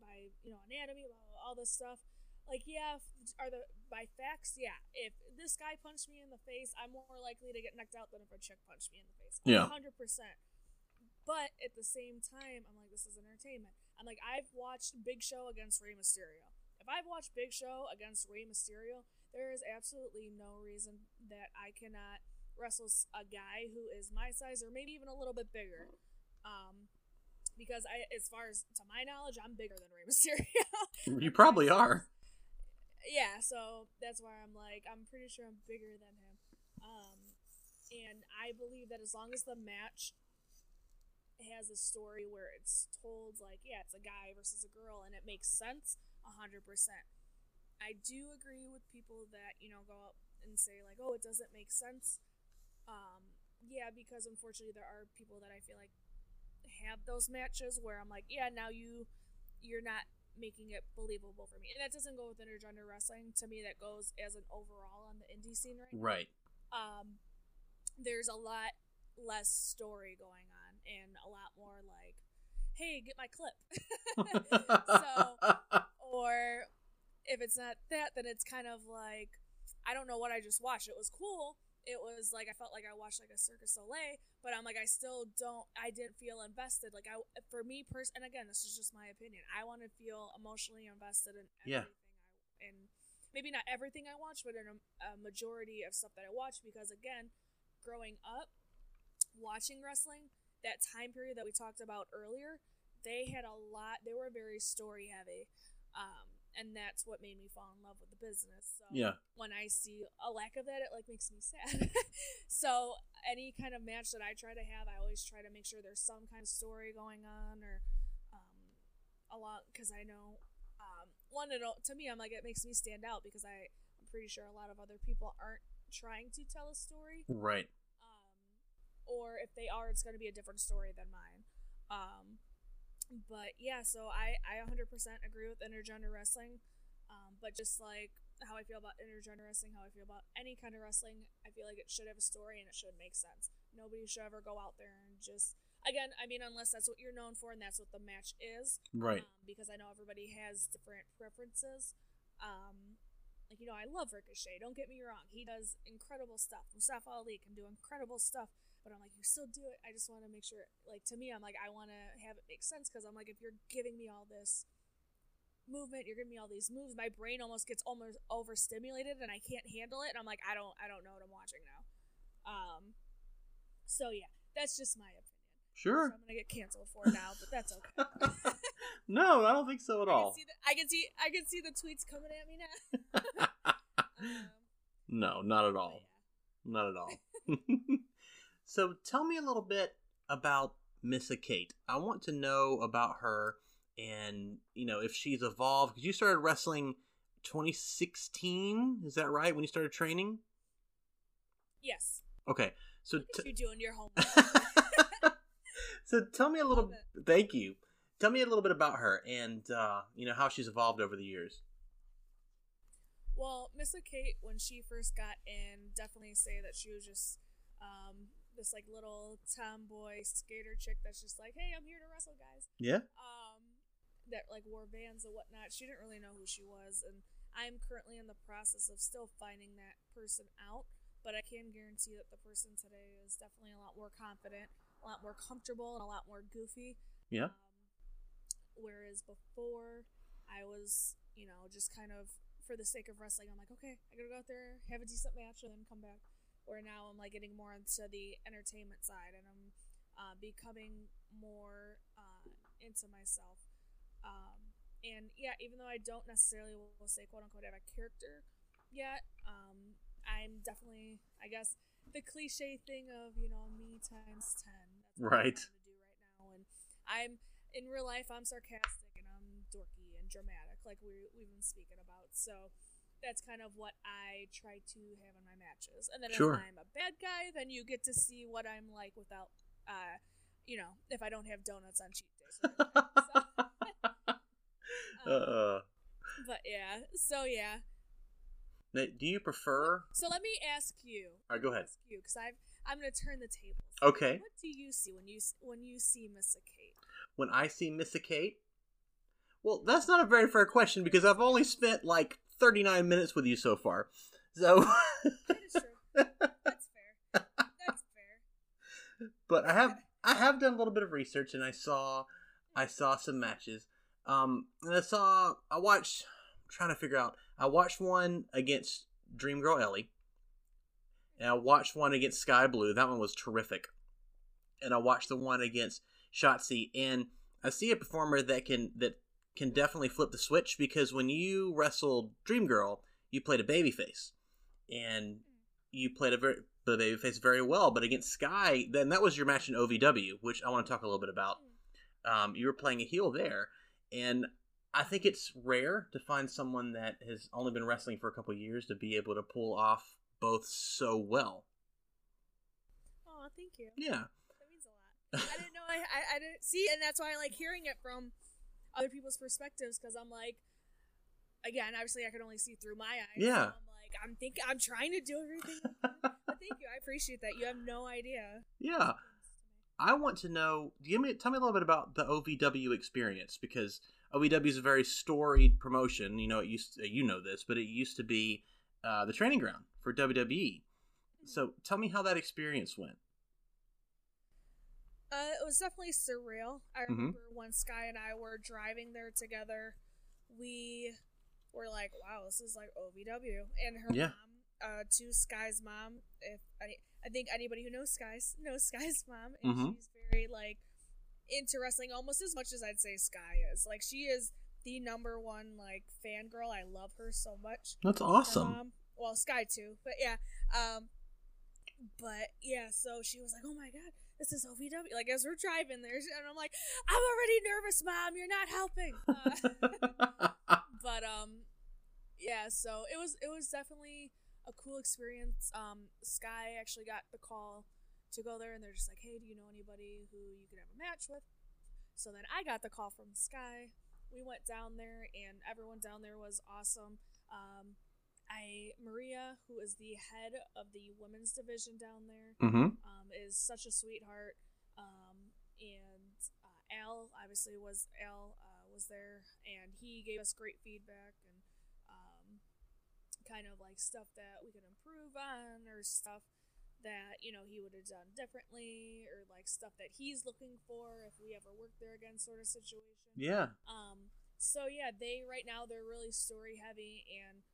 by you know anatomy, blah, blah, all this stuff. Like, yeah, are the by facts? Yeah, if this guy punched me in the face, I'm more likely to get knocked out than if a chick punched me in the face. Yeah. hundred percent. But at the same time, I'm like, this is entertainment. I'm like, I've watched Big Show against Rey Mysterio. If I've watched Big Show against Rey Mysterio, there is absolutely no reason that I cannot wrestle a guy who is my size or maybe even a little bit bigger. Um, because I, as far as to my knowledge, I'm bigger than Rey Mysterio. You probably are. yeah, so that's why I'm like, I'm pretty sure I'm bigger than him. Um, and I believe that as long as the match has a story where it's told, like, yeah, it's a guy versus a girl, and it makes sense, hundred percent. I do agree with people that you know go up and say like, oh, it doesn't make sense. Um, yeah, because unfortunately there are people that I feel like have those matches where I'm like, yeah, now you you're not making it believable for me. And that doesn't go with intergender wrestling. To me, that goes as an overall on the indie scene right. Right. Um, there's a lot less story going on and a lot more like, hey, get my clip. so, or if it's not that, then it's kind of like, I don't know what I just watched. It was cool. It was like I felt like I watched like a Circus Soleil, but I'm like I still don't. I didn't feel invested. Like I, for me, person, and again, this is just my opinion. I want to feel emotionally invested in Yeah. everything. I, and maybe not everything I watch, but in a, a majority of stuff that I watch, because again, growing up, watching wrestling, that time period that we talked about earlier, they had a lot. They were very story heavy. Um, and that's what made me fall in love with the business. So Yeah. when I see a lack of that, it like makes me sad. so any kind of match that I try to have, I always try to make sure there's some kind of story going on or um, a lot because I know um, one it to me I'm like it makes me stand out because I I'm pretty sure a lot of other people aren't trying to tell a story right. um, or if they are, it's going to be a different story than mine. Um, but yeah, so I I 100% agree with intergender wrestling. Um, but just like how I feel about intergender wrestling, how I feel about any kind of wrestling, I feel like it should have a story and it should make sense. Nobody should ever go out there and just again, I mean, unless that's what you're known for and that's what the match is. Right. Um, because I know everybody has different preferences. Um, like you know, I love Ricochet. Don't get me wrong; he does incredible stuff. Mustafa Ali can do incredible stuff. But I'm like, you still do it. I just want to make sure. Like to me, I'm like, I want to have it make sense because I'm like, if you're giving me all this movement, you're giving me all these moves, my brain almost gets almost overstimulated and I can't handle it. And I'm like, I don't, I don't know what I'm watching now. Um, so yeah, that's just my opinion. Sure. So I'm gonna get canceled for now, but that's okay. no, I don't think so at I all. can, see the, I can see I can see the tweets coming at me now. um, no, not at all. yeah. Not at all. so tell me a little bit about Missa Kate. I want to know about her and, you know, if she's evolved. Because you started wrestling 2016, is that right? When you started training? Yes. Okay. So, t- you doing your homework. so tell me a little. Thank you. Tell me a little bit about her and uh, you know how she's evolved over the years. Well, Missa Kate, when she first got in, definitely say that she was just um, this like little tomboy skater chick that's just like, hey, I'm here to wrestle, guys. Yeah. Um, that like wore vans and whatnot. She didn't really know who she was, and I'm currently in the process of still finding that person out. But I can guarantee that the person today is definitely a lot more confident, a lot more comfortable, and a lot more goofy. Yeah. Um, whereas before, I was, you know, just kind of for the sake of wrestling, I'm like, okay, I gotta go out there, have a decent match, and then come back. Where now I'm like getting more into the entertainment side, and I'm uh, becoming more uh, into myself. Um, and yeah, even though I don't necessarily will say quote unquote have a character yet, um, I'm definitely, I guess, the cliche thing of you know me times ten. That's what Right. I'm to do right now, and I'm in real life. I'm sarcastic and I'm dorky and dramatic, like we we've been speaking about. So that's kind of what I try to have in my matches. And then Sure. if I'm a bad guy, then you get to see what I'm like without, uh, you know, if I don't have donuts on cheat days. So, um, uh, but yeah, so yeah. now, do you prefer? So let me ask you. All right, go ahead. Ask you because I've I'm gonna turn the tables. Okay. What do you see when you when you see Missa Kate? When I see Missa Kate, well, that's not a very fair question because I've only spent like 39 minutes with you so far. So, That is true. That's fair. That's fair. but I have I have done a little bit of research and I saw I saw some matches. Um, and I saw I watched. I'm trying to figure out. I watched one against Dream Girl Ellie, and I watched one against Skye Blue. That one was terrific. And I watched the one against Shotzi, and I see a performer that can that can definitely flip the switch because when you wrestled Dream Girl, you played a babyface, and you played a very the babyface very well. But against Skye, then that was your match in OVW, which I want to talk a little bit about. Um, you were playing a heel there, and I think it's rare to find someone that has only been wrestling for a couple years to be able to pull off both so well. Oh, thank you. Yeah. That means a lot. I didn't know. I, I, I didn't see, and that's why I like hearing it from other people's perspectives because I'm like, again, obviously I can only see through my eyes. so Yeah. I'm like, I'm thinking, I'm trying to do everything. I but thank you. I appreciate that. You have no idea. Yeah. I want to know. Give me, tell me a little bit about the OVW experience because OVW is a very storied promotion. You know, it used to, you know this, but it used to be uh, the training ground for WWE. So tell me how that experience went. Uh, it was definitely surreal. I Mhm. remember when Skye and I were driving there together, we were like, "Wow, this is like OVW." And her Yeah. mom, uh, to Skye's mom, if I, I think anybody who knows Skye's knows Skye's mom, and Mhm. she's very like into wrestling almost as much as I'd say Skye is. Like she is the number one like fangirl. I love her so much. That's awesome. mom- well, Skye too, but yeah. Um, but yeah, so she was like, "Oh my god, this is OVW." Like as we're driving there, and I'm like, "I'm already nervous, mom. You're not helping." Uh, but um, yeah. So it was it was definitely a cool experience. Um, Skye actually got the call to go there, and they're just like, "Hey, do you know anybody who you could have a match with?" So then I got the call from Skye. We went down there, and everyone down there was awesome. Um, I Maria, who is the head of the women's division down there, mm-hmm. um, is such a sweetheart. Um, and uh, Al obviously was Al uh, was there, and he gave us great feedback and um, kind of like stuff that we could improve on, or stuff that you know he would have done differently, or like stuff that he's looking for if we ever work there again, sort of situation. Yeah. Um, so yeah, they right now they're really story heavy, and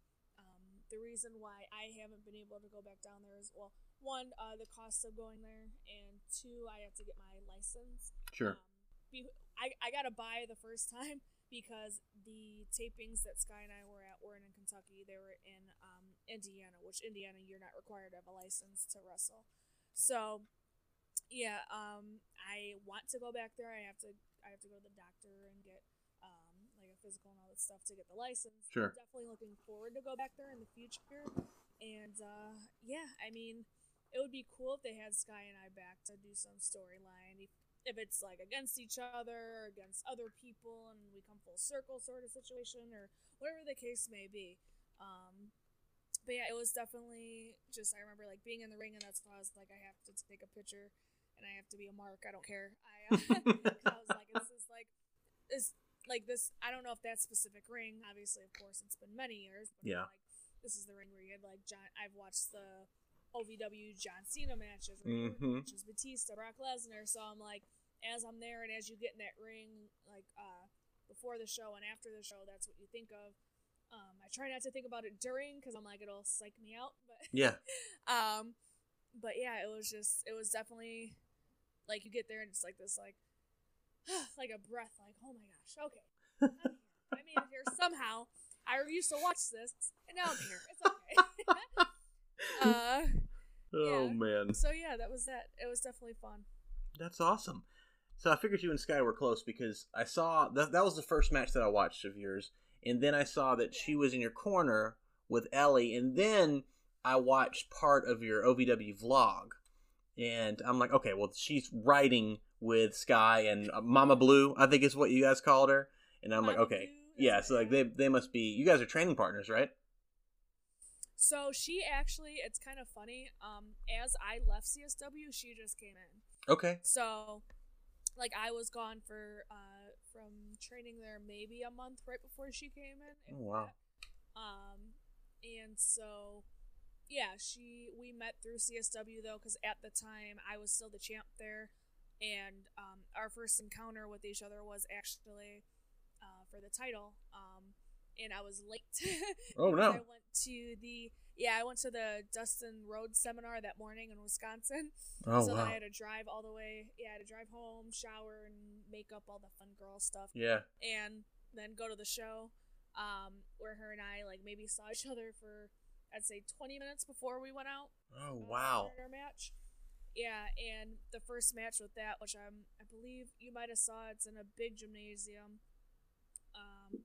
the reason why I haven't been able to go back down there is well, one, uh, the cost of going there, and two, I have to get my license. Sure. Um, be- I I gotta buy the first time because the tapings that Skye and I were at weren't in Kentucky; they were in um, Indiana, which Indiana you're not required to have a license to wrestle. So, yeah, um, I want to go back there. I have to I have to go to the doctor and get physical and all that stuff to get the license. Sure. I'm definitely looking forward to go back there in the future. And uh, yeah, I mean, it would be cool if they had Skye and I back to do some storyline. If, if it's like against each other or against other people and we come full circle sort of situation or whatever the case may be. Um, but yeah, it was definitely just, I remember like being in the ring and that's why I was like, I have to take a picture and I have to be a mark. I don't care. I, uh, I was like, this is like, this, like this, I don't know if that specific ring, obviously, of course, it's been many years, but Yeah. like, this is the ring where you had like John, I've watched the OVW John Cena matches, Mhm. matches, Batista, Brock Lesnar. So I'm like, as I'm there and as you get in that ring, like uh, before the show and after the show, that's what you think of. Um, I try not to think about it during because I'm like it'll psych me out, but Yeah. um, but yeah, it was just it was definitely like you get there and it's like this like like a breath, like oh my gosh, okay, I'm here. I made it here somehow. I used to watch this, and now I'm here. It's okay. uh, Oh Yeah. man. so yeah, that was that. It was definitely fun. That's awesome. So I figured you and Skye were close because I saw that that was the first match that I watched of yours, and then I saw that she was in your corner with Ellie, and then I watched part of your OVW vlog, and I'm like, okay, well she's riding with Skye and uh, Mama Blue, I think is what you guys called her, and I'm like, okay, Blue, yeah, so like they they must be you guys are training partners, right? So she actually, it's kind of funny. Um, as I left CSW, she just came in. Okay. So, like, I was gone for uh from training there maybe a month right before she came in. Oh, wow. that. Um, and so, yeah, she we met through CSW though, because at the time I was still the champ there, and um, our first encounter with each other was actually uh, for the title. Um, and I was late. Oh, no. I went to the yeah, I went to the Dustin Rhodes seminar that morning in Wisconsin. Oh so then wow. I had to drive all the way. Yeah, I had to drive home, shower, and make up all the fun girl stuff. Yeah. And then go to the show, um, where her and I like maybe saw each other for I'd say 20 minutes before we went out. Oh wow. Our match. Yeah, and the first match with that, which I'm, I believe you might have saw, it's in a big gymnasium. Um,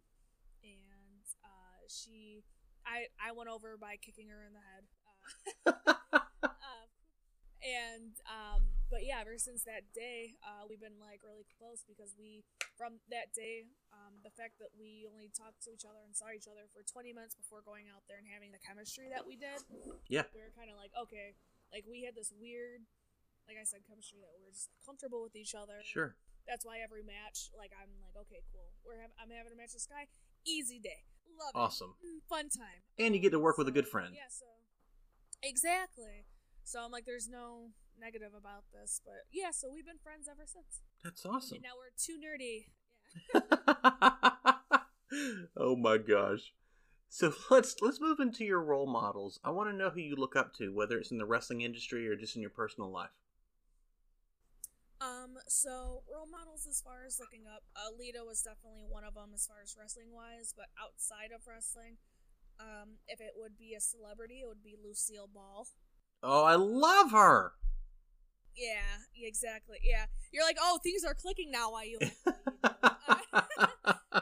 and uh, she, I, I went over by kicking her in the head. Uh, uh, and um, but yeah, ever since that day, uh, we've been like really close because we, from that day, um, the fact that we only talked to each other and saw each other for 20 minutes before going out there and having the chemistry that we did, Yeah. we were kind of like, okay, like we had this weird, like I said, chemistry that we are just comfortable with each other. Sure. That's why every match, like I'm like, okay, cool. We're I'm having a match with Skye, easy day, love Awesome. it, Mm, fun time. And you get to work with a good friend. Yeah, so exactly. So I'm like, there's no negative about this, but yeah. So we've been friends ever since. That's awesome. And now we're too nerdy. Yeah. oh my gosh. So let's let's move into your role models. I want to know who you look up to, whether it's in the wrestling industry or just in your personal life. Um. So role models, as far as looking up, uh, Lita was definitely one of them as far as wrestling wise. But outside of wrestling, um, if it would be a celebrity, it would be Lucille Ball. Oh, I love her. Yeah, exactly. Yeah, you're like, oh, things are clicking now. Why you? Like what you do. Uh,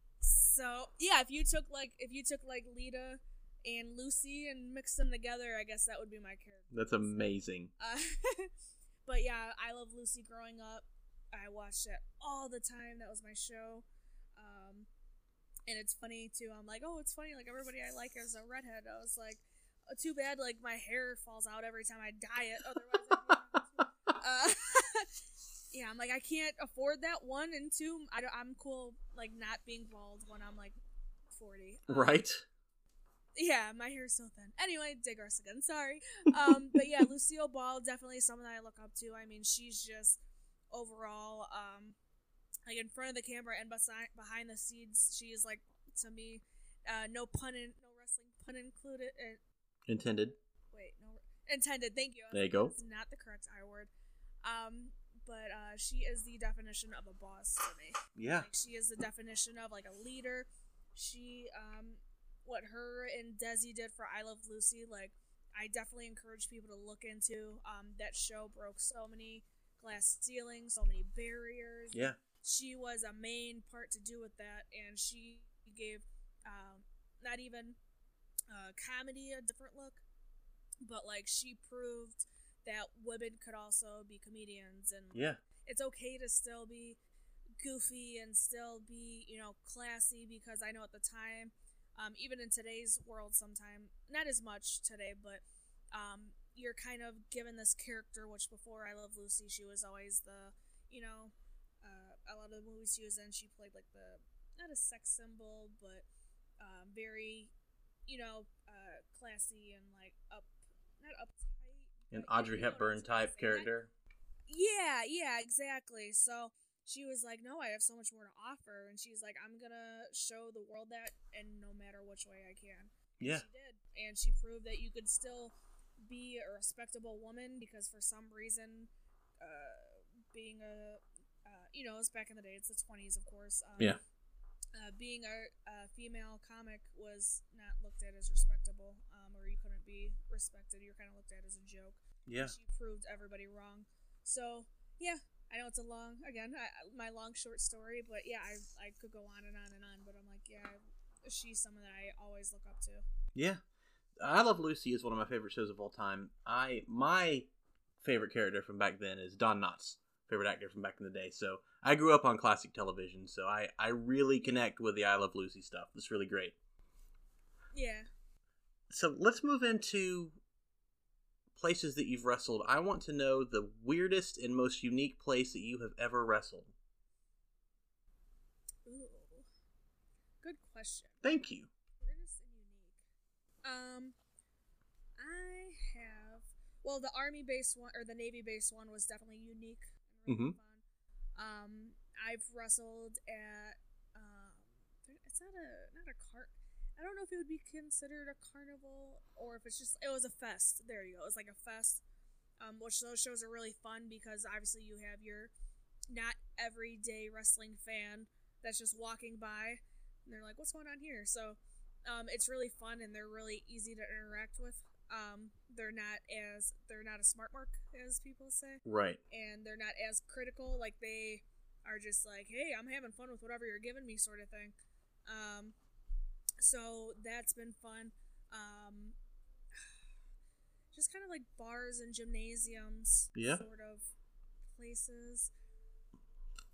so yeah, if you took like if you took like Lita and Lucy and mixed them together, I guess that would be my character. That's amazing. Uh, but yeah, I love Lucy growing up. I watched it all the time. That was my show. Um, and it's funny too. I'm like, oh, it's funny. Like everybody I like is a redhead. I was like, oh, too bad. Like my hair falls out every time I dye it. Otherwise, I'd be uh, yeah, I'm like, I can't afford that one, and two, I I'm cool like not being bald when I'm like 40. Um, Right? Yeah, my hair's so thin. Anyway, digress again. Sorry. Um, but yeah, Lucille Ball definitely someone that I look up to. I mean, she's just overall, um, like in front of the camera and beside behind the scenes, she is like to me, uh, no pun in, no wrestling pun included. Uh, Intended. wait, no intended. Thank you. There you go. That's not the correct I word. Um, but uh, she is the definition of a boss to me. Yeah. Like she is the definition of like a leader. She um what her and Desi did for I Love Lucy, like I definitely encourage people to look into. Um that show broke so many glass ceilings, so many barriers. Yeah. She was a main part to do with that and she gave um not even uh comedy a different look, but like she proved that women could also be comedians and Yeah. it's okay to still be goofy and still be you know classy because i know at the time um, even in today's world sometime not as much today but um, you're kind of given this character which before i love lucy she was always the you know uh, a lot of the movies she was in she played like the not a sex symbol but um, very you know uh, classy and like up not uptight An Audrey you know what Hepburn type to say. Not- character. yeah, yeah, exactly. So she was like, "No, I have so much more to offer," and she's like, "I'm gonna show the world that, and no matter which way I can." And Yeah. she did, and she proved that you could still be a respectable woman because for some reason, uh, being a, uh, you know, it's back in the day. It's the 20s, of course. Um, Yeah. Uh, being a, a female comic was not looked at as respectable, um, or you couldn't be respected. You're kind of looked at as a joke Yeah. she proved everybody wrong. So yeah, I know it's a long again I, my long short story, but yeah, I I could go on and on and on, but I'm like yeah, she's someone that I always look up to. Yeah. I Love Lucy is one of my favorite shows of all time. I my favorite character from back then is Don Knotts, favorite actor from back in the day. So I grew up on classic television, so I, I really connect with the I Love Lucy stuff. It's really great. Yeah. So let's move into places that you've wrestled. I want to know the weirdest and most unique place that you have ever wrestled. Ooh. Good question. Thank you. Weirdest and unique. Um, I have. Well, the army base one or the navy base one was definitely unique and really Mhm. fun. Um, I've wrestled at. Um, it's not a not a cart. I don't know if it would be considered a carnival or if it's just it was a fest. There you go. It was like a fest. Um, which those shows are really fun because obviously you have your not everyday wrestling fan that's just walking by, and they're like, "What's going on here?" So, um, it's really fun and they're really easy to interact with. Um, they're not as they're not a smart mark as people say, Right. and they're not as critical. Like they are just like, "Hey, I'm having fun with whatever you're giving me," sort of thing. Um, so that's been fun. Um, just kind of like bars and gymnasiums, Yeah. sort of places.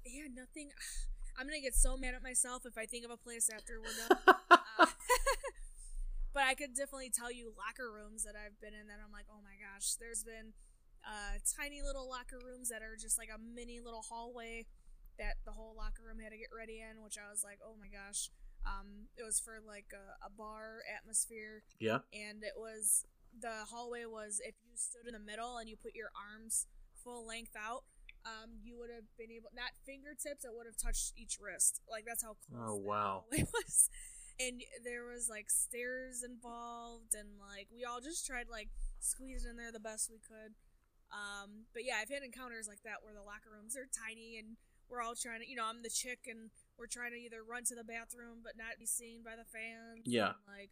Yeah, nothing. I'm gonna get so mad at myself if I think of a place after we're done. Uh, but I could definitely tell you locker rooms that I've been in that I'm like, oh my gosh, there's been uh, tiny little locker rooms that are just like a mini little hallway that the whole locker room had to get ready in, which I was like, oh my gosh. Um, it was for like a, a bar atmosphere, yeah. and it was the hallway was if you stood in the middle and you put your arms full length out, um, you would have been able not fingertips, it would have touched each wrist. Like that's how close. Oh, wow. hallway was. And there was like stairs involved, and like we all just tried like squeeze in there the best we could. Um, but yeah, I've had encounters like that where the locker rooms are tiny and we're all trying to, you know, I'm the chick and we're trying to either run to the bathroom but not be seen by the fans. Yeah. and, like,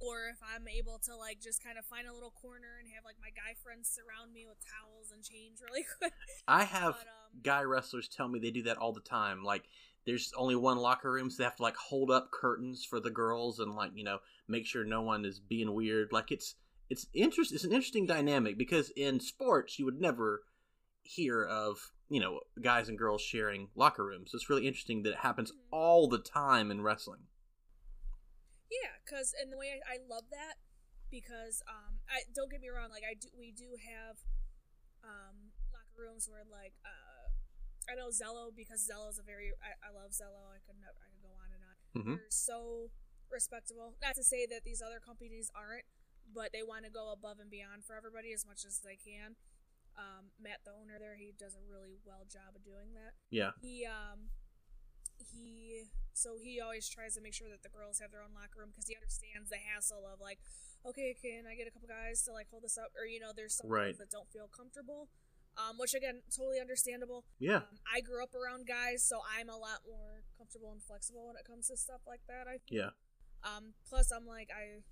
or if I'm able to like just kind of find a little corner and have like my guy friends surround me with towels and change really quick. I have But, um, guy wrestlers tell me they do that all the time. Like, there's only one locker room, so they have to like hold up curtains for the girls and like you know make sure no one is being weird. Like it's it's interest. It's an interesting dynamic because in sports you would never hear of you know guys and girls sharing locker rooms. It's really interesting that it happens Mhm. all the time in wrestling. Yeah, cause and the way I, I love that because um I don't get me wrong like I do we do have um locker rooms where like uh I know Zello because Zello's a very I, I love Zello I could never I could go on and on hmm they're so respectable not to say that these other companies aren't but they want to go above and beyond for everybody as much as they can um Matt the owner there he does a really well job of doing that Yeah. he um he so he always tries to make sure that the girls have their own locker room because he understands the hassle of like okay can i get a couple guys to like hold this up or you know there's some Right. that don't feel comfortable um which again totally understandable Yeah. um, i grew up around guys so i'm a lot more comfortable and flexible when it comes to stuff like that i feel. Yeah. um plus i'm like i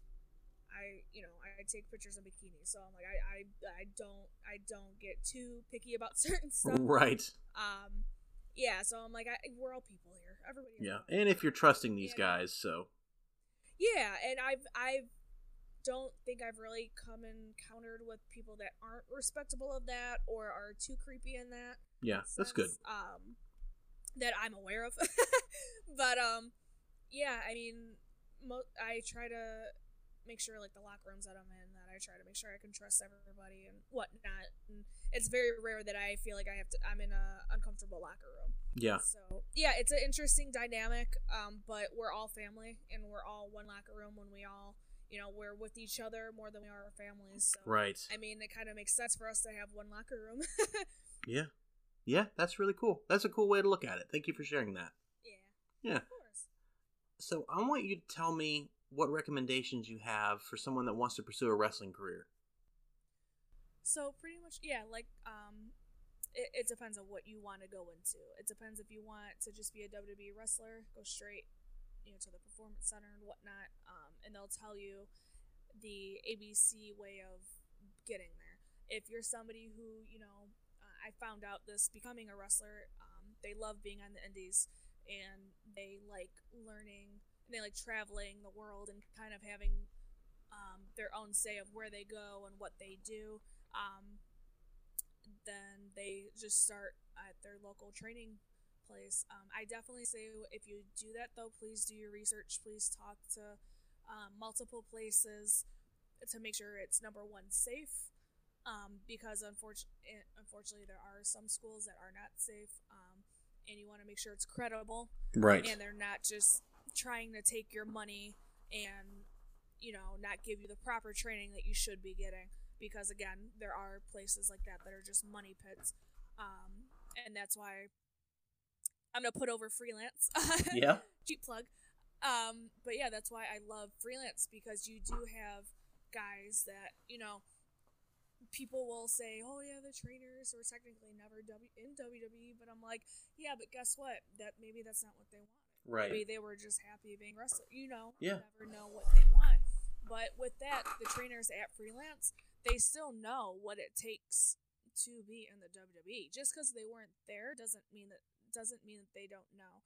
I you know I take pictures of bikinis, so I'm like I, I I don't I don't get too picky about certain stuff. Right. Um, yeah, so I'm like, I, we're all people here. Everybody. Yeah. And if you're trusting these Yeah. guys, so Yeah, and I've I don't think I've really come encountered with people that aren't respectable of that or are too creepy in that. yeah, that's good. Um, that I'm aware of. but um, yeah, I mean, mo- I try to make sure like the locker rooms that I'm in that I try to make sure I can trust everybody and whatnot. And it's very rare that I feel like I have to. I'm in a uncomfortable locker room. Yeah. So yeah, it's an interesting dynamic. Um, but we're all family, and we're all one locker room when we all, you know, we're with each other more than we are our families. So Right. I mean, it kind of makes sense for us to have one locker room. Yeah. Yeah, that's really cool. That's a cool way to look at it. Thank you for sharing that. yeah, Yeah. of course. So I want you to tell me what recommendations you have for someone that wants to pursue a wrestling career. So pretty much, yeah. Like, um, it, it depends on what you want to go into. It depends if you want to just be a WWE wrestler, go straight, you know, to the performance center and whatnot. Um, and they'll tell you the ABC way of getting there. If you're somebody who, you know, uh, I found out this becoming a wrestler, um, they love being on the indies and they like learning and they like traveling the world and kind of having um, their own say of where they go and what they do um, then they just start at their local training place. Um, I definitely say if you do that though, please do your research. Please talk to um, multiple places to make sure it's number one safe. Um, because unfortunately, unfortunately, there are some schools that are not safe, um, and you want to make sure it's credible Right. and they're not just trying to take your money and you know not give you the proper training that you should be getting because again there are places like that that are just money pits um, and that's why i'm gonna put over freelance yeah. cheap plug um, but yeah that's why i love freelance because you do have guys that you know people will say, "Oh yeah, the trainers were technically never w- in WWE," but I'm like, "Yeah, but guess what? That maybe that's not what they wanted. Right. Maybe they were just happy being wrestler. You know, Yeah. you never know what they want. But with that, the trainers at freelance, they still know what it takes to be in the WWE. Just because they weren't there doesn't mean that doesn't mean that they don't know.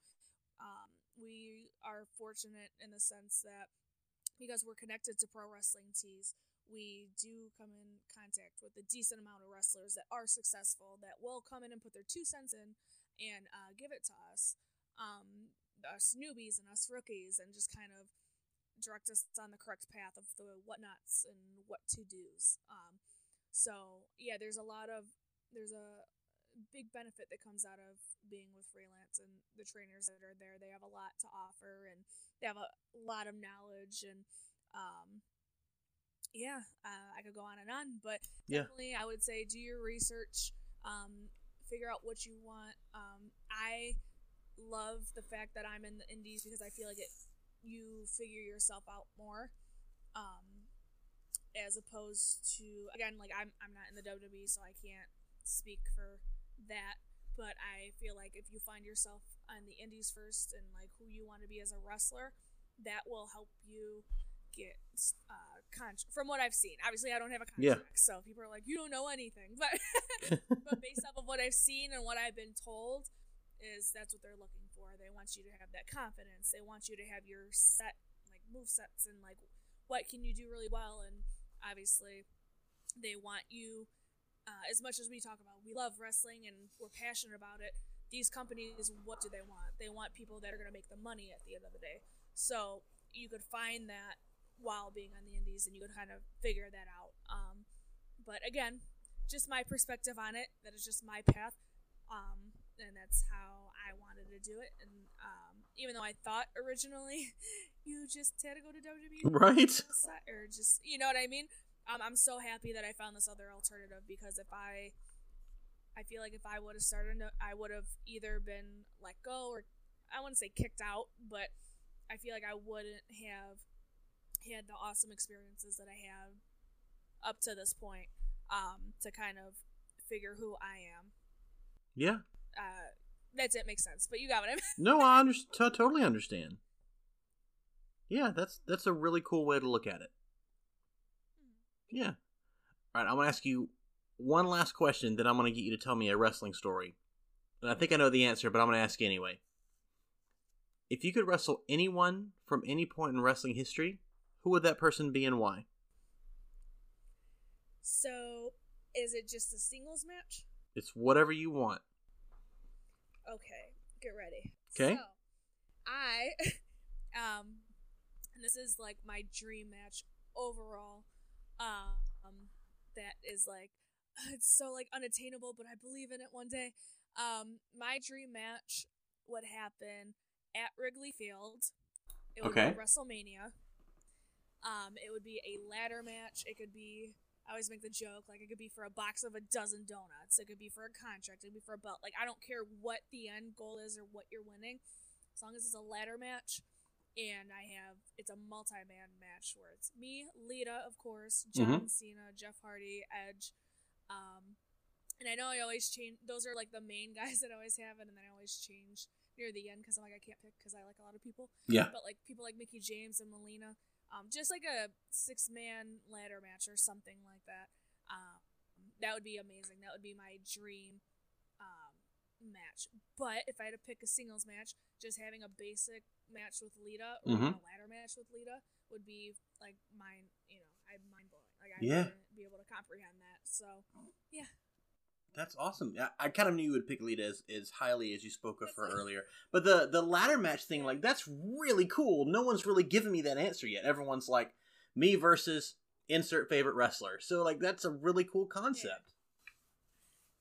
Um, we are fortunate in the sense that because we're connected to Pro Wrestling Tees, we do come in contact with a decent amount of wrestlers that are successful that will come in and put their two cents in and uh, give it to us, um, us newbies and us rookies, and just kind of direct us on the correct path of the whatnots and what to dos. Um, so yeah, there's a lot of there's a big benefit that comes out of being with freelance and the trainers that are there. They have a lot to offer and they have a lot of knowledge and um, yeah, uh, I could go on and on, but Yeah. definitely I would say do your research, um, figure out what you want. Um, I love the fact that I'm in the indies because I feel like it you figure yourself out more. Um, as opposed to again, like I'm I'm not in the WWE, so I can't speak for that. But I feel like if you find yourself on the indies first and like who you want to be as a wrestler, that will help you get uh con- from what I've seen. Obviously, I don't have a Yeah. contract, so people are like, "You don't know anything," but but based off of what I've seen and what I've been told, is that's what they're looking for. They want you to have that confidence. They want you to have your set like move sets and like what can you do really well? And obviously they want you uh, as much as we talk about we love wrestling and we're passionate about it these companies what do they want? They want people that are going to make the money at the end of the day. So you could find that while being on the indies and you could kind of figure that out. Um, but again just my perspective on it that is just my path. Um, and that's how I wanted to do it. And um, even though I thought originally you just had to go to WWE, Right. Or just you know what I mean. Um, I'm so happy that I found this other alternative because if I, I feel like if I would have started, I would have either been let go or I wouldn't say kicked out, but I feel like I wouldn't have had the awesome experiences that I have up to this point um, to kind of figure who I am Yeah. Uh, that's it makes sense. But you got what I mean. No, I under- t- totally understand. Yeah, that's that's a really cool way to look at it. Yeah. All right, I'm gonna ask you one last question. Then I'm gonna get you to tell me a wrestling story. And I think I know the answer, but I'm gonna ask you anyway. If you could wrestle anyone from any point in wrestling history, who would that person be and why? So, is it just a singles match? It's whatever you want. Okay, get ready. 'Kay. So, I, um, and this is like my dream match overall. Um, that is like, it's so like unattainable, but I believe in it one day. Um, my dream match would happen at Wrigley Field. It would Okay. be WrestleMania. Um, it would be a ladder match. It could be. I always make the joke like it could be for a box of a dozen donuts. It could be for a contract. It could be for a belt. Like I don't care what the end goal is or what you're winning, as long as it's a ladder match. And I have it's a multi-man match where it's me, Lita, of course, John Cena, Jeff Hardy, Edge. Um, and I know I always change. Those are like the main guys that I always have, and then I always change near the end because I'm like I can't pick because I like a lot of people Yeah. but like people like Mickie James and Melina, um, just like a six man ladder match or something like that. Um, that would be amazing. That would be my dream um, match. But if I had to pick a singles match, just having a basic match with Lita or Mhm. a ladder match with Lita would be like mind, you know, I mind blowing. Like I Yeah. wouldn't be able to comprehend that. So yeah, That's awesome. I, I kind of knew you would pick Lita as, as highly as you spoke of her earlier. But the the ladder match thing, like that's really cool. No one's really given me that answer yet. Everyone's like me versus insert favorite wrestler. So like that's a really cool concept.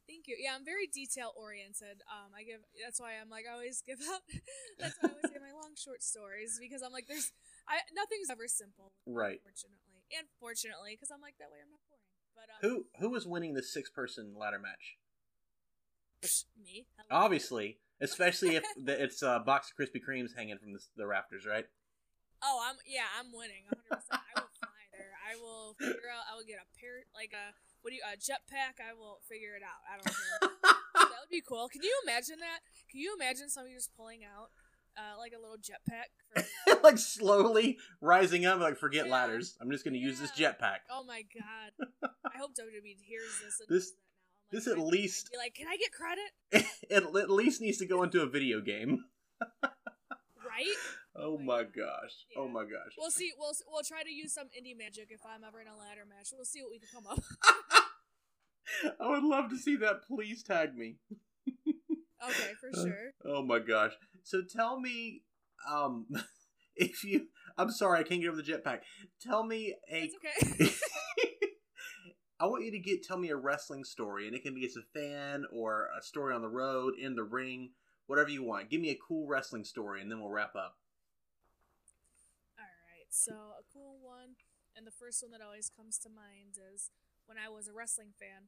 Thank you. Yeah, I'm very detail oriented. Um, I give. That's why I'm like I always give up. that's why I always say my long short stories because I'm like there's, I nothing's ever simple. Right. Fortunately, and fortunately, because I'm like that way I'm not boring. But uh, Who who is winning the six person ladder match? me? Hello. Obviously, especially if the, it's a box of Krispy Kremes hanging from the, the rafters, right? Oh, I'm yeah, I'm winning 100. percent I will fly there. I will figure out. I will get a pair like a What do you? Uh, jetpack? I will figure it out. I don't care. that would be cool. Can you imagine that? Can you imagine somebody just pulling out uh, like a little jetpack? For... like slowly rising up. Like forget Yeah. ladders. I'm just gonna use this jetpack. oh my god! I hope WWE hears this. And This- does that now. I'm this at I- least- be like, can I get credit? it at least needs to go into a video game. Right? Oh Oh my God. gosh. Oh my gosh. We'll see. We'll we'll try to use some indie magic if I'm ever in a ladder match. We'll see what we can come up. I would love to see that. Please tag me. Okay, for Uh, sure. Oh my gosh. So tell me, um, if you, I'm sorry, I can't get over the jetpack. Tell me a. It's okay. I want you to get tell me a wrestling story, and it can be as a fan or a story on the road, in the ring, whatever you want. Give me a cool wrestling story, and then we'll wrap up. All right. So a cool one, and the first one that always comes to mind is when I was a wrestling fan.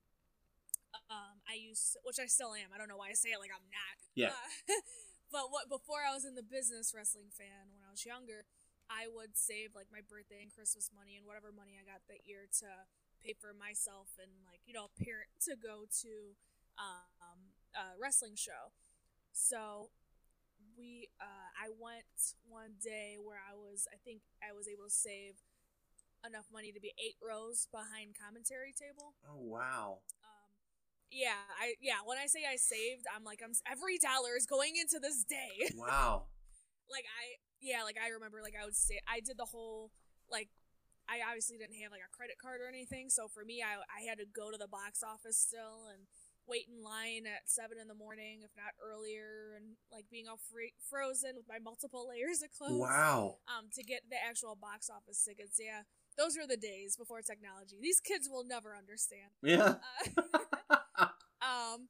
Um, I used, which I still am. I don't know why I say it like I'm not. Yeah. Uh, but what before I was in the business wrestling fan, when I was younger, I would save like my birthday and Christmas money and whatever money I got that year to pay for myself and like you know parent to go to um, a wrestling show. So we uh, I went one day where I was I think I was able to save enough money to be eight rows behind commentary table. Oh wow. Yeah, I yeah. When I say I saved, I'm like I'm every dollar is going into this day. Wow. like I yeah, like I remember like I would say I did the whole like I obviously didn't have like a credit card or anything, so for me I I had to go to the box office still and wait in line at seven in the morning, if not earlier, and like being all free, frozen with my multiple layers of clothes. Wow. Um, to get the actual box office tickets. Yeah, those were the days before technology. These kids will never understand. Yeah. Uh, um,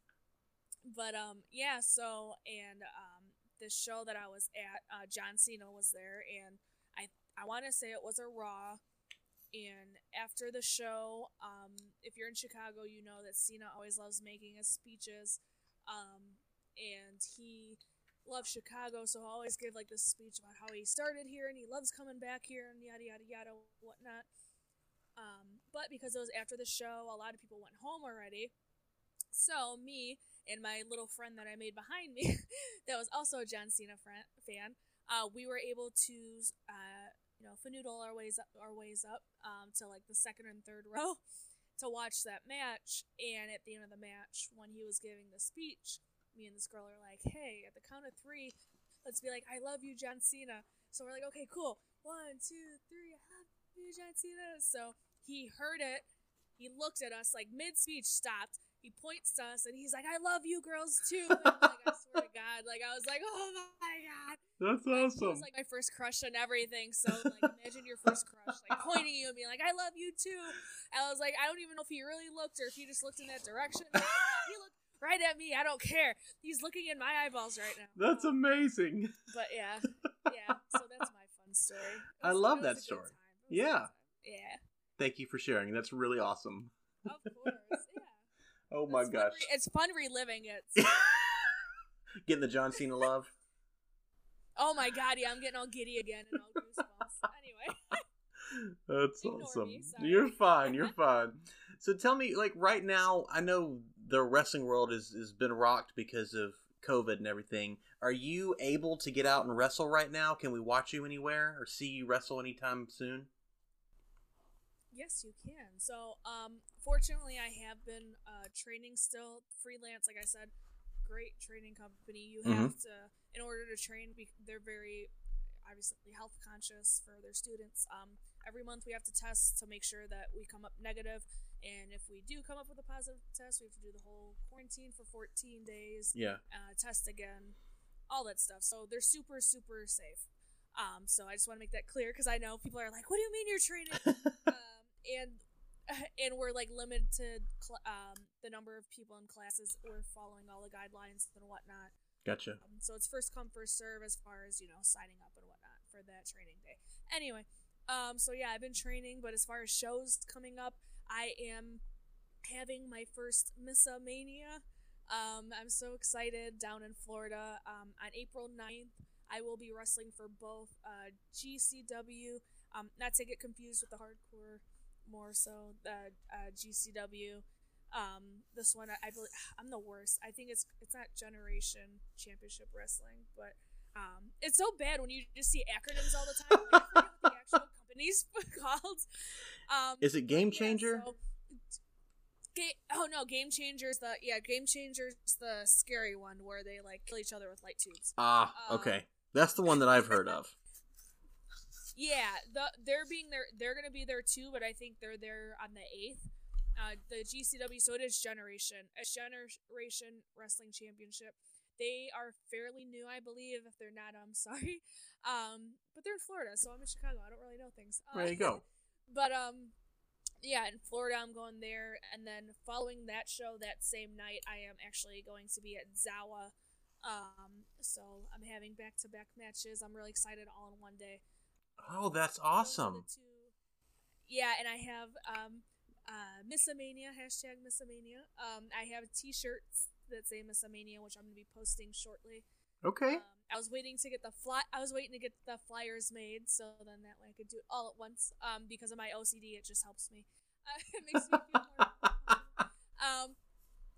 but um, yeah. So and um, the show that I was at, uh, John Cena was there, and I I want to say it was a Raw. And after the show, um, if you're in Chicago, you know that Cena always loves making his speeches. Um, and he loves Chicago, so he'll always give like this speech about how he started here and he loves coming back here and yada yada yada whatnot. Um, but because it was after the show, a lot of people went home already. So me and my little friend that I made behind me, that was also a John Cena fran- fan, uh, we were able to, uh, you know, fanoodle our ways up, our ways up um, to like the second and third row to watch that match. And at the end of the match, when he was giving the speech, me and this girl are like, "Hey, at the count of three, let's be like, I love you, John Cena." So we're like, "Okay, cool. One, two, three, I love you, John Cena." So he heard it. He looked at us like mid speech, stopped. He points to us and he's like, "I love you, girls too." And I'm like, I swear to God, like I was like, "Oh my God." That's awesome. was like my first crush and everything. So like, imagine your first crush, like pointing you and being like, "I love you too." And I was like, I don't even know if he really looked or if he just looked in that direction. he looked right at me. I don't care. He's looking in my eyeballs right now. That's Um, amazing. But yeah, yeah. So that's my fun story. It I love it that story. It was a Yeah. Thank you for sharing. That's really awesome. Of course. Yeah. Oh my It's fun gosh. re- it's fun reliving it. Getting the John Cena love. oh my god, yeah, I'm getting all giddy again and all goosebumps. Anyway, That's Ignore awesome. me. You're fine. You're fine. So tell me, like right now, I know the wrestling world is has been rocked because of COVID and everything. Are you able to get out and wrestle right now? Can we watch you anywhere or see you wrestle anytime soon? yes, you can. So, um, fortunately, I have been uh, training still freelance. Like I said, great training company. You Mhm. have to, in order to train, be, they're very obviously health conscious for their students. Um, every month we have to test to make sure that we come up negative, and if we do come up with a positive test, we have to do the whole quarantine for 14 days. Yeah. uh, test again, all that stuff. So they're super, super safe. Um, so I just want to make that clear because I know people are like, "What do you mean you're training?" um, and and we're like limited cl- um, the number of people in classes. We're following all the guidelines and whatnot. Gotcha. Um, so it's first come first serve as far as you know signing up and whatnot for that training day. Anyway, um, so yeah, I've been training, but as far as shows coming up, I am having my first Missa Mania. Um, I'm so excited down in Florida. Um, on April 9th, I will be wrestling for both uh, GCW, um, not to get confused with the hardcore more so the uh, GCW. Um, this one I, I believe I'm the worst. I think it's it's not Generation Championship Wrestling, but um, it's so bad when you just see acronyms all the time. I forget what the actual company's called. Um, Is it Game yeah, Changer? so- Ga- oh no, Game Changers the yeah Game Changers the scary one where they like kill each other with light tubes. Ah, um, okay. That's the one that I've heard of. Yeah, the they're being there. They're gonna be there too, but I think they're there on the eighth. Uh, the GCW, so it is Generation, it's Generation Wrestling Championship. They are fairly new, I believe. If they're not, I'm sorry. Um, but they're in Florida, so I'm in Chicago. I don't really know things. Uh, There you go. But um, yeah, in Florida, I'm going there, and then following that show that same night, I am actually going to be at Zawa. Um, so I'm having back to back matches. I'm really excited all in one day. Oh, that's awesome. Yeah, and I have um uh Missamania, hashtag Missamania. Um I have t-shirts that say Missamania, which I'm gonna be posting shortly. Okay. Um, I was waiting to get the fly I was waiting to get the flyers made so then that way I could do it all at once. Um because of my OCD it just helps me. Uh, it makes me feel more um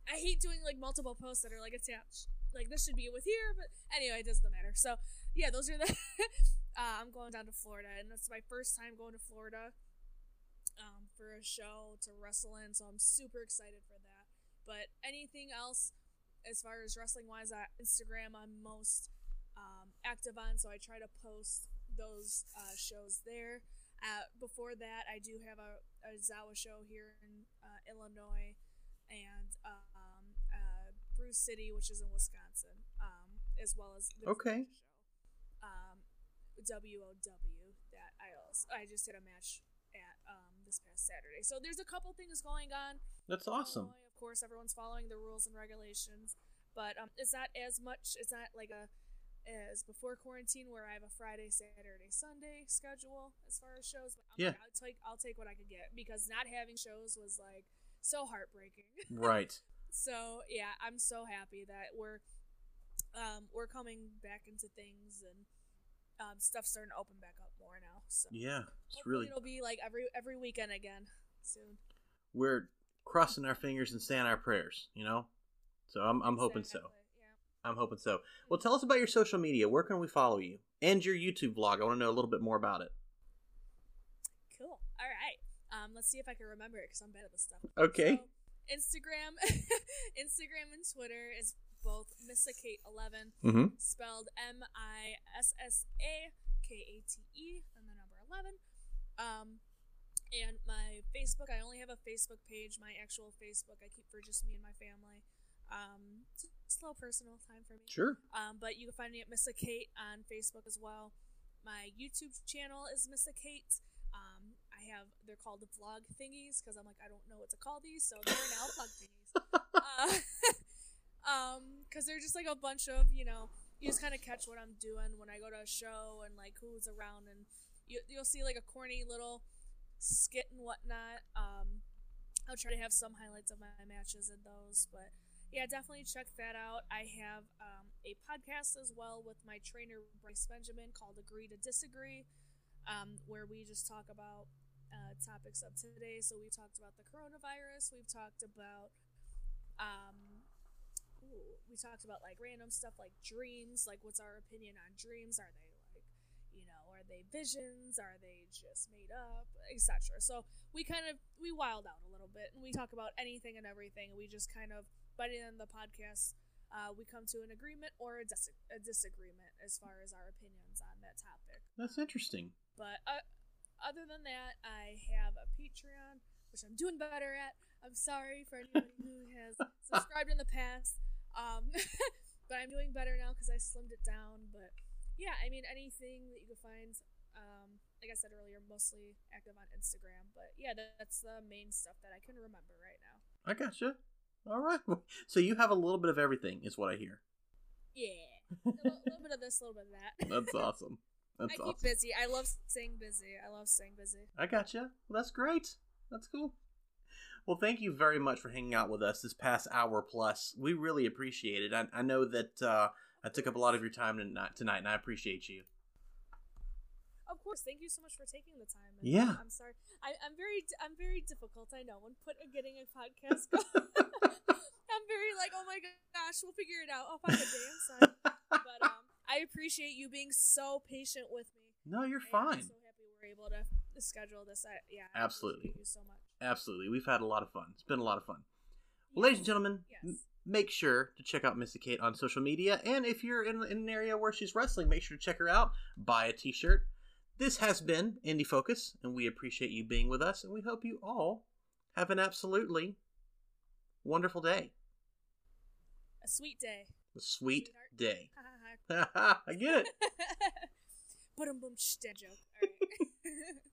I hate doing like multiple posts that are like attached. Like this should be with here, but anyway, it doesn't matter. So yeah, those are the. uh, I'm going down to Florida, and it's my first time going to Florida um, for a show to wrestle in. So I'm super excited for that. But anything else, as far as wrestling wise, uh, Instagram I'm most um, active on, so I try to post those uh, shows there. Uh, before that, I do have a, a Zawa show here in uh, Illinois and uh, City, which is in Wisconsin, um, as well as the Okay. show. Um, WOW that I also I just did a match at um, this past Saturday. So there's a couple things going on. That's awesome. Illinois, of course, everyone's following the rules and regulations, but um, it's not as much. It's not like a as before quarantine where I have a Friday, Saturday, Sunday schedule as far as shows. But I'm Yeah. like, I'll take I'll take what I could get because not having shows was like so heartbreaking. Right. So yeah, I'm so happy that we're um, we're coming back into things and um, stuff's starting to open back up more now. So Yeah. It's really. it'll be like every every weekend again soon. We're crossing our fingers and saying our prayers. You know. So I'm I'm hoping so. Exactly, Yeah. I'm hoping so. Well, tell us about your social media. Where can we follow you? And your YouTube vlog. I want to know a little bit more about it. Cool. All right. Um, let's see if I can remember it because I'm bad at this stuff. Okay. So, Instagram, Instagram and Twitter is both Missakate11, Mm-hmm. spelled M I S S A K A T E, and the number 11. Um, and my Facebook, I only have a Facebook page. My actual Facebook, I keep for just me and my family. Um, it's a slow personal time for me. Sure. Um, but you can find me at Missa Kate on Facebook as well. My YouTube channel is Missa Kate. I have they're called the vlog thingies because I'm like I don't know what to call these, so they're now vlog thingies. Uh, um, because they're just like a bunch of you know you just kind of catch what I'm doing when I go to a show and like who's around and you you'll see like a corny little skit and whatnot. Um, I'll try to have some highlights of my matches in those, but yeah, definitely check that out. I have um, a podcast as well with my trainer Bryce Benjamin called Agree to Disagree, um, where we just talk about uh, topics of today. So we've talked about the coronavirus. We've talked about um, ooh, we talked about like random stuff like dreams. Like, what's our opinion on dreams? Are they like you know, are they visions? Are they just made up, etc. So we kind of we wild out a little bit and we talk about anything and everything. And we just kind of by the end of the podcast, uh, we come to an agreement or a, dis- a disagreement as far as our opinions on that topic. That's interesting. But uh, other than that, I have a Patreon, which I'm doing better at. I'm sorry for anyone who has subscribed in the past. Um, but I'm doing better now because I slimmed it down. But yeah, I mean, anything that you can find, um, like I said earlier, mostly active on Instagram. But yeah, that, that's the main stuff that I can remember right now. I gotcha. All right. So you have a little bit of everything, is what I hear. Yeah. a little, little bit of this, a little bit of that. That's awesome. That's I keep awesome. busy. I love staying busy. I love staying busy. I gotcha. Well, that's great. That's cool. Well, thank you very much for hanging out with us this past hour plus. We really appreciate it. I, I know that uh, I took up a lot of your time tonight, tonight, and I appreciate you. of course. Thank you so much for taking the time. And Yeah. I'm sorry. I, I'm very, I'm very difficult. I know when put getting a podcast going. I'm very like, oh my gosh, we'll figure it out. I'll find a day. I'm sorry, I appreciate you being so patient with me. No, you're I'm fine. so happy we're able to, schedule this. I, yeah, Absolutely. so much. Absolutely. We've had a lot of fun. It's been a lot of fun. Well, ladies and gentlemen, Yes. m- make sure to check out Missa Kate on social media. And if you're in, in an area where she's wrestling, make sure to check her out. Buy a t shirt. This has been Indie Focus, and we appreciate you being with us. And we hope you all have an absolutely wonderful day. A sweet day. A sweet Sweetheart. day. I get it. But um, dead joke. All right.